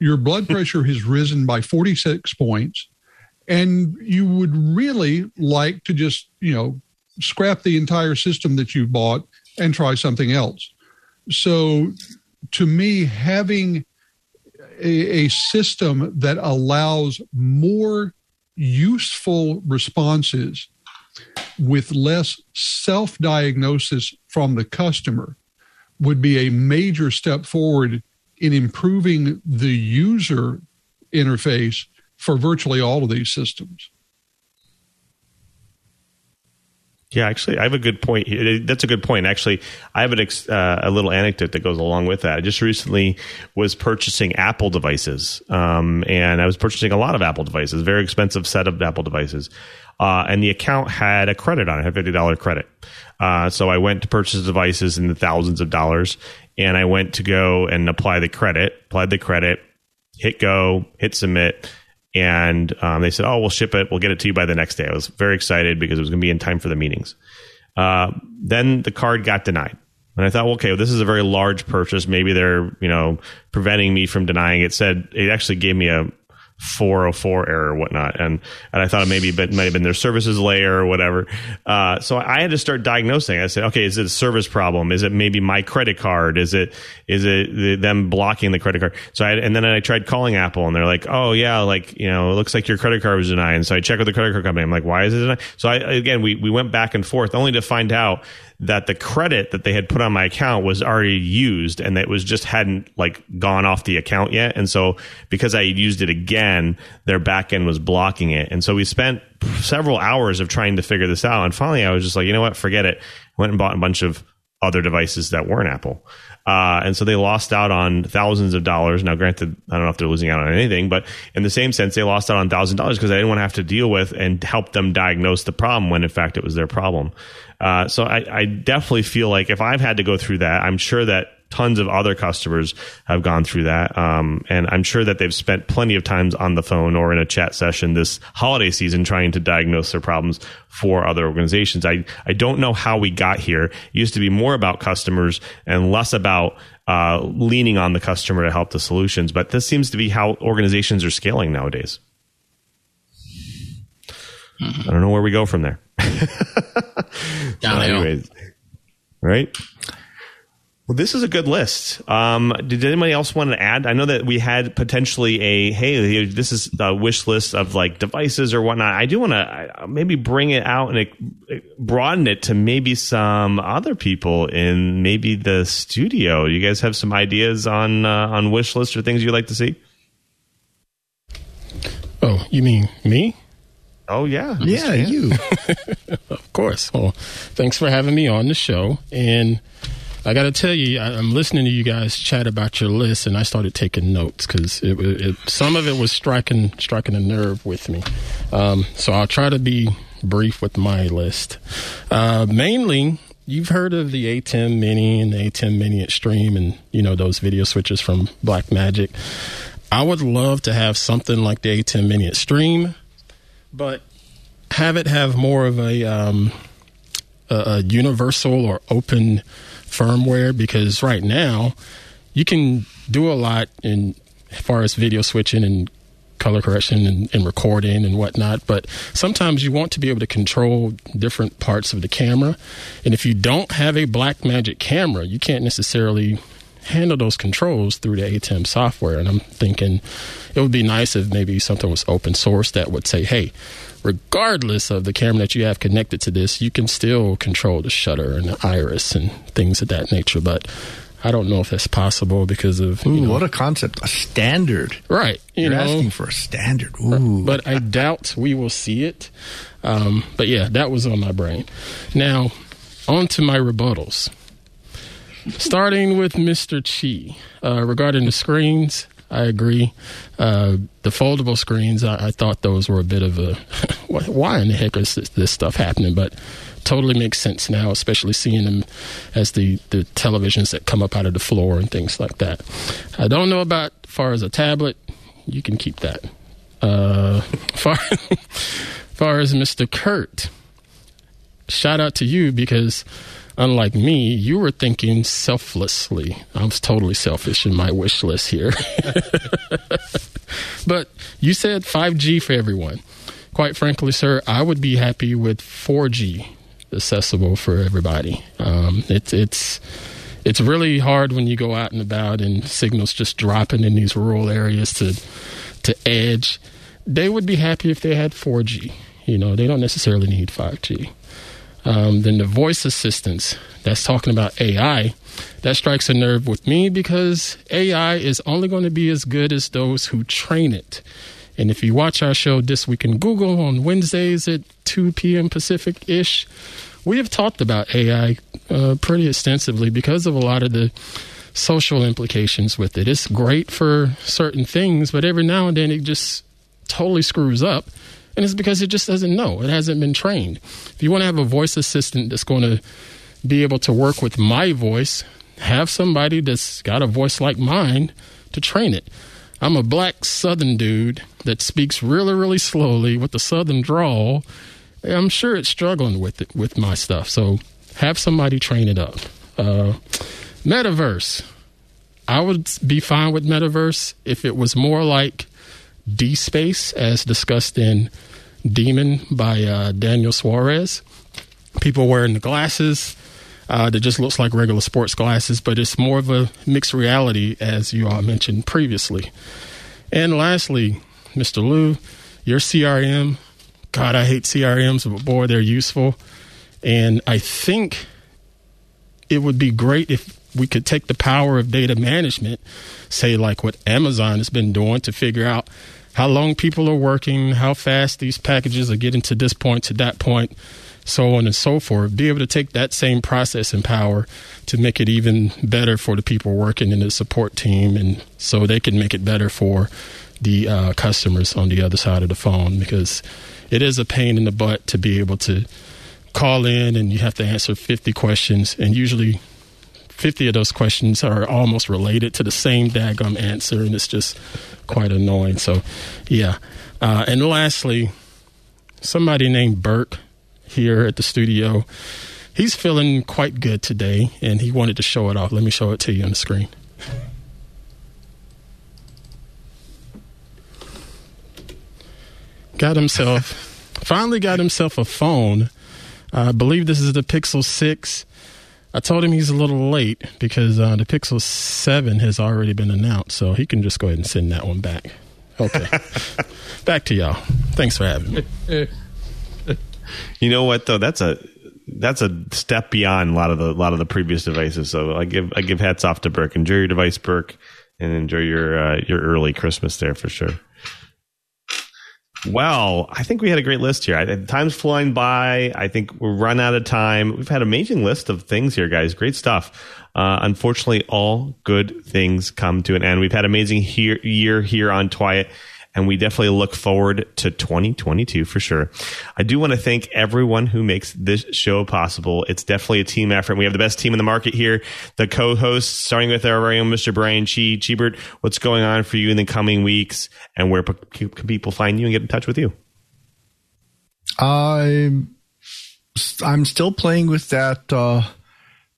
Your blood hmm. pressure has risen by 46 points and you would really like to just you know scrap the entire system that you bought and try something else. So to me having a, a system that allows more useful responses with less self diagnosis from the customer would be a major step forward in improving the user interface for virtually all of these systems. Yeah, actually, I have a good point. That's a good point. Actually, I have an ex, uh, a little anecdote that goes along with that. I just recently was purchasing Apple devices, um, and I was purchasing a lot of Apple devices, very expensive set of Apple devices. Uh, and the account had a credit on it, a fifty dollar credit. Uh, so I went to purchase devices in the thousands of dollars, and I went to go and apply the credit, applied the credit, hit go, hit submit, and um, they said, "Oh, we'll ship it. We'll get it to you by the next day." I was very excited because it was going to be in time for the meetings. Uh, then the card got denied, and I thought, well, "Okay, well, this is a very large purchase. Maybe they're you know preventing me from denying." It said it actually gave me a 404 error or whatnot. And, and I thought it maybe it might have been their services layer or whatever. Uh, so I had to start diagnosing. I said, okay, is it a service problem? Is it maybe my credit card? Is it, is it them blocking the credit card? So I, and then I tried calling Apple and they're like, oh yeah, like, you know, it looks like your credit card was denied. And so I checked with the credit card company. I'm like, why is it denied? So I, again, we, we went back and forth only to find out that the credit that they had put on my account was already used and that was just hadn't like gone off the account yet. And so because I used it again, their backend was blocking it. And so we spent several hours of trying to figure this out. And finally I was just like, you know what? Forget it. Went and bought a bunch of other devices that weren't Apple. Uh, and so they lost out on thousands of dollars. Now, granted, I don't know if they're losing out on anything, but in the same sense, they lost out on thousand dollars because I didn't want to have to deal with and help them diagnose the problem when in fact it was their problem. Uh, so I, I definitely feel like if I've had to go through that, I'm sure that tons of other customers have gone through that. Um, and I'm sure that they've spent plenty of times on the phone or in a chat session this holiday season trying to diagnose their problems for other organizations. I, I don't know how we got here. It used to be more about customers and less about uh, leaning on the customer to help the solutions. But this seems to be how organizations are scaling nowadays. I don't know where we go from there. *laughs* Downhill. anyways, right. Well, this is a good list. Um, did anybody else want to add? I know that we had potentially a hey, this is a wish list of like devices or whatnot. I do want to maybe bring it out and it, broaden it to maybe some other people in maybe the studio. You guys have some ideas on uh, on wish lists or things you'd like to see? Oh, you mean me? Oh yeah, Yeah, you. *laughs* Of course. Well, thanks for having me on the show. And I got to tell you, I, I'm listening to you guys chat about your list, and I started taking notes because some of it was striking striking a nerve with me. Um, so I'll try to be brief with my list. Uh, mainly, you've heard of the ATEM Mini and the ATEM Mini Extreme, and you know those video switches from Blackmagic. I would love to have something like the ATEM Mini Extreme, but have it have more of a um, a, a universal or open firmware because right now you can do a lot in as far as video switching and color correction and, and recording and whatnot but sometimes you want to be able to control different parts of the camera. And if you don't have a Blackmagic camera you can't necessarily handle those controls through the ATEM software. And i'm thinking it would be nice if maybe something was open source that would say hey regardless of the camera that you have connected to this, you can still control the shutter and the iris and things of that nature. But I don't know if that's possible because of you Ooh, know, what a concept. A standard. right. You You're know, asking for a standard. Ooh. but I doubt we will see it. Um, but yeah, that was on my brain. Now, on to my rebuttals. Starting with Mr. Chee uh, regarding the screens. I agree. Uh, the foldable screens, I, I thought those were a bit of a *laughs* why in the heck is this, this stuff happening? But totally makes sense now, especially seeing them as the, the televisions that come up out of the floor and things like that. I don't know about far as a tablet. You can keep that. Uh, *laughs* far, far as Mr. Curt, shout out to you because unlike me, you were thinking selflessly. I was totally selfish in my wish list here. *laughs* but you said 5G for everyone. Quite frankly, sir, I would be happy with 4G accessible for everybody. Um, it's it's it's really hard when you go out and about and signals just dropping in these rural areas to to edge. They would be happy if they had 4G. You know, they don't necessarily need 5G. Um, then the voice assistants that's talking about AI, that strikes a nerve with me because AI is only going to be as good as those who train it. And if you watch our show This Week in Google on Wednesdays at 2 p.m. Pacific ish, we have talked about AI uh, pretty extensively because of a lot of the social implications with it. It's great for certain things, but every now and then it just totally screws up. And it's because it just doesn't know. It hasn't been trained. If you want to have a voice assistant that's going to be able to work with my voice, have somebody that's got a voice like mine to train it. I'm a black southern dude that speaks really, really slowly with a southern drawl. I'm sure it's struggling with it with my stuff. So have somebody train it up. Uh, metaverse. I would be fine with metaverse if it was more like D Space, as discussed in Daemon by uh, Daniel Suarez. People wearing the glasses uh, that just looks like regular sports glasses, but it's more of a mixed reality, as you all mentioned previously. And lastly, Mr. Lou, your CRM. God, I hate CRMs, but boy, they're useful. And I think it would be great if we could take the power of data management, say like what Amazon has been doing to figure out how long people are working, how fast these packages are getting to this point, to that point, so on and so forth. Be able to take that same process and power to make it even better for the people working in the support team, and so they can make it better for the uh, customers on the other side of the phone because it is a pain in the butt to be able to call in and you have to answer 50 questions and usually 50 of those questions are almost related to the same daggum answer and it's just quite annoying. So yeah. Uh, and lastly somebody named burke here at the studio he's feeling quite good today and he wanted to show it off. Let me show it to you on the screen. Got himself finally got himself a phone. I believe this is the Pixel 6. I told him he's a little late because uh, the Pixel 7 has already been announced, so he can just go ahead and send that one back. Okay. *laughs* back to y'all. Thanks for having me. *laughs* You know what though? That's a that's a step beyond a lot of the lot of the previous devices. So I give I give hats off to Burke. Enjoy your device, Burke, and enjoy your uh, your early Christmas there for sure. Well, I think we had a great list here. I, time's flying by. I think we're run out of time. We've had an amazing list of things here, guys. Great stuff. Uh, unfortunately, all good things come to an end. We've had amazing year here on TWiET and we definitely look forward to 2022 for sure. I do want to thank everyone who makes this show possible. It's definitely a team effort. We have the best team in the market here. The co-hosts, starting with our very own Mr. Brian Chee. Cheebert, what's going on for you in the coming weeks, and where can people find you and get in touch with you? I'm I'm still playing with that uh,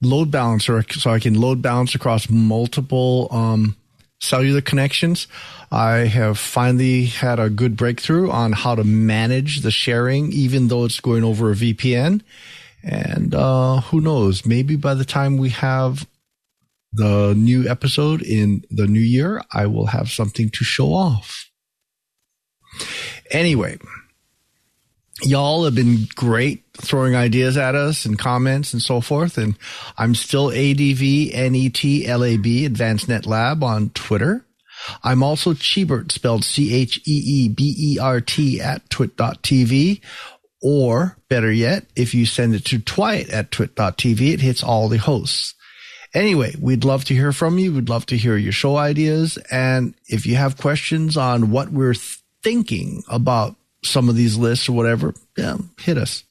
load balancer, so I can load balance across multiple um, cellular connections. I have finally had a good breakthrough on how to manage the sharing, even though it's going over a VPN. And uh, who knows? Maybe by the time we have the new episode in the new year, I will have something to show off. Anyway, y'all have been great throwing ideas at us and comments and so forth. And I'm still ADV NET LAB Advanced Net Lab on Twitter. I'm also Cheebert, spelled C-H-E-E-B-E-R-T at twit.tv. Or better yet, if you send it to TWiET at twit.tv, it hits all the hosts. Anyway, we'd love to hear from you. We'd love to hear your show ideas. And if you have questions on what we're thinking about some of these lists or whatever, yeah, hit us.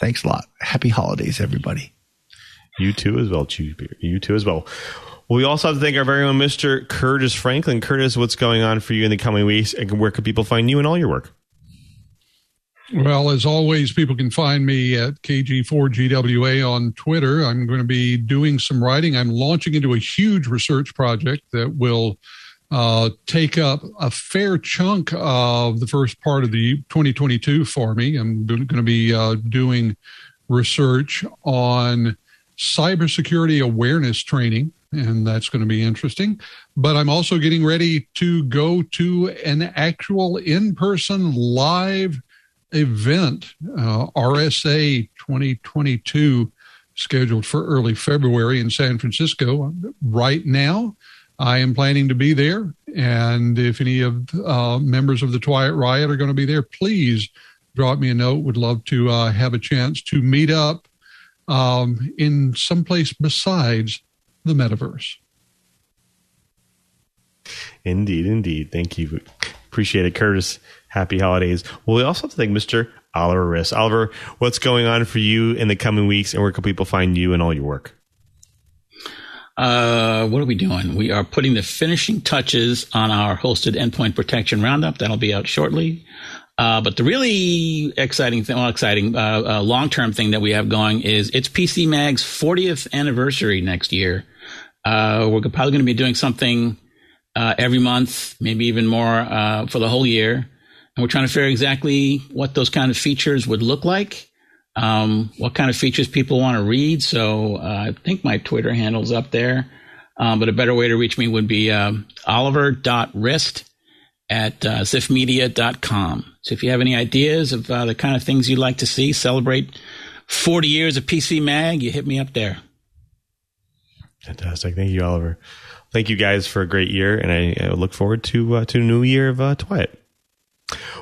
Thanks a lot. Happy holidays, everybody. You too as well, Cheebert. You too as well. Well, we also have to thank our very own Mr. Curtis Franklin. Curtis, what's going on for you in the coming weeks? And where can people find you and all your work? Well, as always, people can find me at KG4GWA on Twitter. I'm going to be doing some writing. I'm launching into a huge research project that will uh, take up a fair chunk of the first part of the 2022 for me. I'm going to be uh, doing research on cybersecurity awareness training and that's going to be interesting. But I'm also getting ready to go to an actual in person live event, uh, RSA 2022, scheduled for early February in San Francisco. Right now, I am planning to be there. And if any of uh, members of the TWiET Riot are going to be there, please drop me a note. Would love to uh, have a chance to meet up um, in some place besides the metaverse. Indeed, indeed. Thank you. Appreciate it, Curtis. Happy holidays. Well, we also have to thank Mr. Oliver Rist. Oliver, what's going on for you in the coming weeks and where can people find you and all your work? Uh, what are we doing? We are putting the finishing touches on our hosted endpoint protection roundup. That'll be out shortly. Uh, but the really exciting thing, well, exciting uh, uh, long term thing that we have going is it's PC Mag's 40th anniversary next year. Uh, we're probably going to be doing something uh, every month, maybe even more for the whole year. And we're trying to figure exactly what those kind of features would look like, um, what kind of features people want to read. So I think my Twitter handle's up there. Um, but a better way to reach me would be um, oliver.rist at uh, ziffmedia.com. So if you have any ideas of uh, the kind of things you'd like to see celebrate 40 years of PC Mag, you hit me up there. Fantastic. Thank you, Oliver. Thank you guys for a great year, and I, I look forward to uh, to a new year of uh.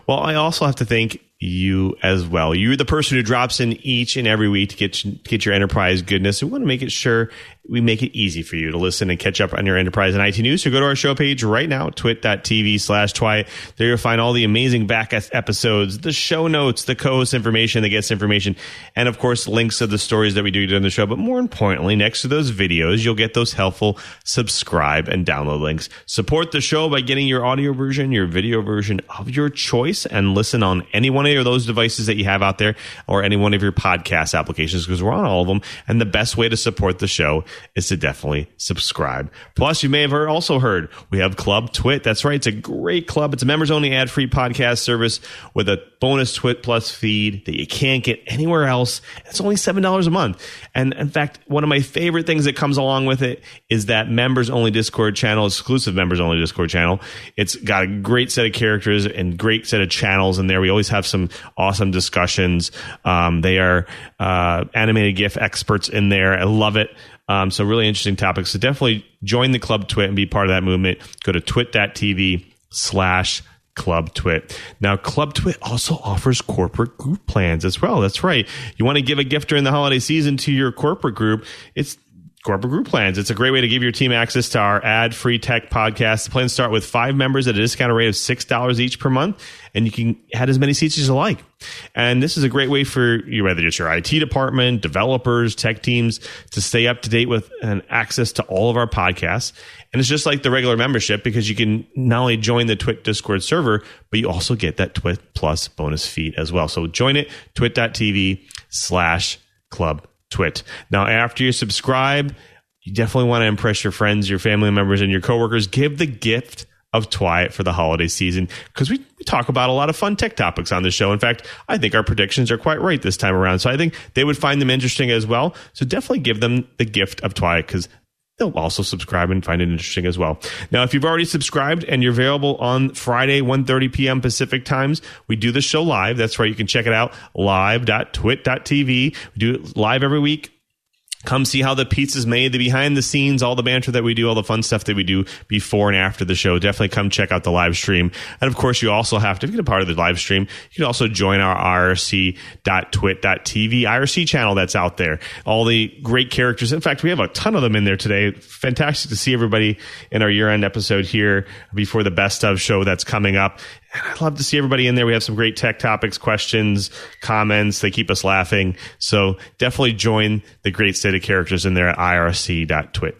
Well, I also have to thank you as well. You're the person who drops in each and every week to get get your enterprise goodness. We want to make it sure we make it easy for you to listen and catch up on your enterprise and IT news. So go to our show page right now, twit.tv slash twi. There you'll find all the amazing back episodes, the show notes, the co-host information, the guest information, and of course, links to the stories that we do during the show. But more importantly, next to those videos, you'll get those helpful subscribe and download links. Support the show by getting your audio version, your video version of your choice and listen on any one of those devices that you have out there or any one of your podcast applications because we're on all of them. And the best way to support the show is to definitely subscribe. Plus, you may have heard, also heard we have Club Twit. That's right. It's a great club. It's a members only ad free podcast service with a bonus Twit Plus feed that you can't get anywhere else. It's only $7 a month. And in fact, one of my favorite things that comes along with it is that members only Discord channel, exclusive members only Discord channel. It's got a great set of characters and great set of channels in there. We always have some awesome discussions. Um, they are uh, animated GIF experts in there. I love it. Um, so really interesting topics. So definitely join the Club Twit and be part of that movement. Go to twit.tv slash Club Twit. Now, Club Twit also offers corporate group plans as well. That's right. You want to give a gift during the holiday season to your corporate group. It's corporate group plans. It's a great way to give your team access to our ad free tech podcast. The plans start with five members at a discounted rate of $6 each per month, and you can add as many seats as you like. And this is a great way for you, whether it's your IT department, developers, tech teams, to stay up to date with and access to all of our podcasts. And it's just like the regular membership because you can not only join the Twit Discord server, but you also get that Twit Plus bonus feed as well. So join it, twit.tv slash club Twit. Now, after you subscribe, you definitely want to impress your friends, your family members, and your coworkers. Give the gift of Twit for the holiday season because we, talk about a lot of fun tech topics on the show. In fact, I think our predictions are quite right this time around. So I think they would find them interesting as well. So definitely give them the gift of Twit because they'll also subscribe and find it interesting as well. Now, if you've already subscribed and you're available on Friday, 1.30 p.m. Pacific times, we do the show live. That's right. You can check it out live.twit.tv. We do it live every week. Come see how the pizza's made, the behind the scenes, all the banter that we do, all the fun stuff that we do before and after the show. Definitely come check out the live stream. And of course, you also have to, get a part of the live stream, you can also join our irc.twit.tv IRC channel that's out there. All the great characters. In fact, we have a ton of them in there today. Fantastic to see everybody in our year end episode here before the best of show that's coming up. I'd love to see everybody in there. We have some great tech topics, questions, comments. They keep us laughing. So definitely join the great state of characters in there at irc.twit.tv.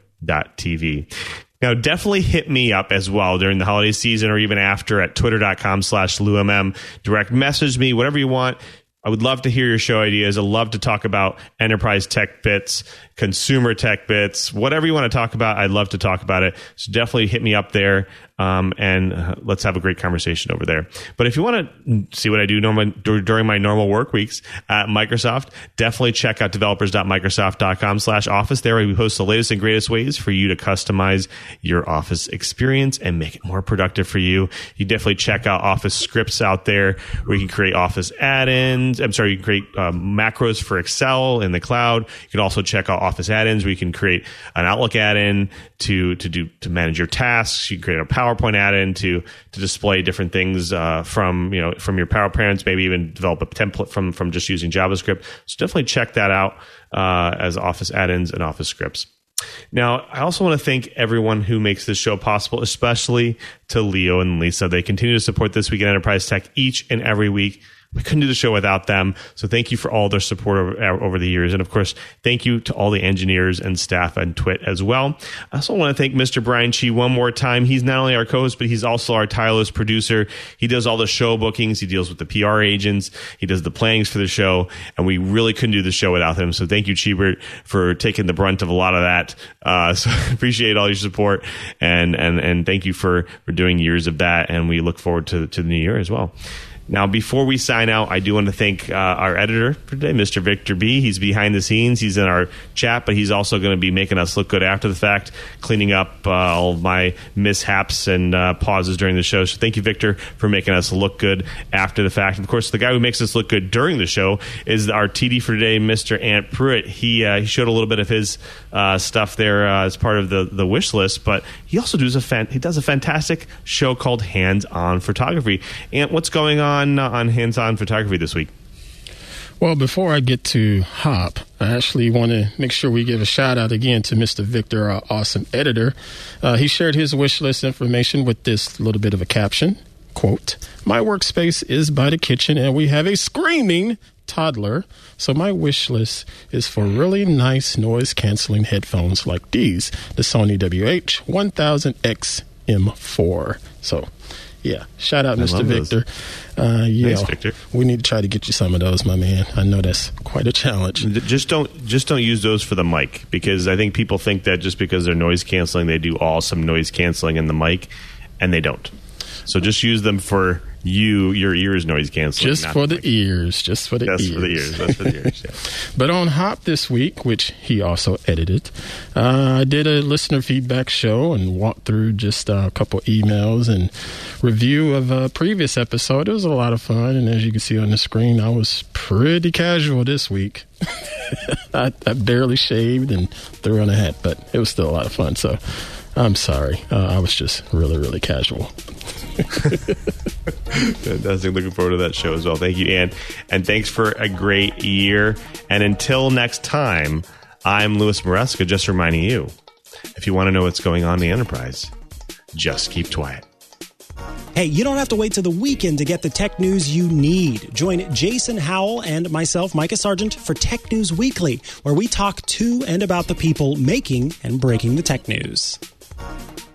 Now, definitely hit me up as well during the holiday season or even after at twitter.com slash LouMM. Direct message me, whatever you want. I would love to hear your show ideas. I'd love to talk about enterprise tech bits, consumer tech bits, whatever you want to talk about. I'd love to talk about it. So definitely hit me up there um, and uh, let's have a great conversation over there. But if you want to see what I do normal, during my normal work weeks at Microsoft, definitely check out developers.microsoft.com slash office. There we post the latest and greatest ways for you to customize your office experience and make it more productive for you. You definitely check out office scripts out there where you can create office add-ins. I'm sorry, you can create um, macros for Excel in the cloud. You can also check out office add-ins where you can create an Outlook add-in to, to do, to manage your tasks. You can create a PowerPoint add-in to to display different things uh, from you know from your PowerPoints, maybe even develop a template from from just using JavaScript. So definitely check that out uh, as Office add-ins and Office scripts. Now, I also want to thank everyone who makes this show possible, especially to Leo and Lisa. They continue to support This Week in Enterprise Tech each and every week we couldn't do the show without them. So thank you for all their support over, uh, over, the years. And of course, thank you to all the engineers and staff and Twit as well. I also want to thank Mr. Brian Chee one more time. He's not only our co-host, but he's also our tireless producer. He does all the show bookings. He deals with the PR agents. He does the plannings for the show. And we really couldn't do the show without him. So thank you, Cheebert, for taking the brunt of a lot of that. Uh, *laughs* so appreciate all your support and, and, and thank you for, for doing years of that. And we look forward to, to the new year as well. Now, before we sign out, I do want to thank uh, our editor for today, Mr. Victor B. He's behind the scenes. He's in our chat, but he's also going to be making us look good after the fact, cleaning up uh, all of my mishaps and uh, pauses during the show. So thank you, Victor, for making us look good after the fact. Of course, the guy who makes us look good during the show is our TD for today, Mr. Ant Pruitt. He uh, he showed a little bit of his uh, stuff there uh, as part of the the wish list, but he also does a fan- he does a fantastic show called Hands On Photography. Ant, what's going on? On uh, on hands on photography this week? Well, before I get to Hop, I actually want to make sure we give a shout out again to Mr. Victor, our awesome editor. Uh, he shared his wish list information with this little bit of a caption. Quote, My workspace is by the kitchen and we have a screaming toddler. So my wish list is for really nice noise canceling headphones like these, the Sony WH-1000X M4. So Yeah. Shout out, Mr. Victor. Uh, yeah, Thanks, Victor. we need to try to get you some of those, my man. I know that's quite a challenge. Just don't just don't use those for the mic because I think people think that just because they're noise canceling, they do awesome noise canceling in the mic, and they don't. So just use them for you, your ears noise canceling. Just for the ears. Just for the Just ears. for the ears. That's for the ears. Yeah. *laughs* But on Hop this week, which he also edited, uh, I did a listener feedback show and walked through just uh, a couple emails and review of a previous episode. It was a lot of fun, and as you can see on the screen, I was pretty casual this week. *laughs* I, I barely shaved and threw on a hat, but it was still a lot of fun. So I'm sorry. Uh, I was just really, really casual. Fantastic. Looking forward to that show as well. Thank you, Ann. And thanks for a great year. And until next time, I'm Louis Maresca, just reminding you if you want to know what's going on in the enterprise, just keep TWiET. Hey, you don't have to wait till the weekend to get the tech news you need. Join Jason Howell and myself, Micah Sargent, for Tech News Weekly, where we talk to and about the people making and breaking the tech news. Bye.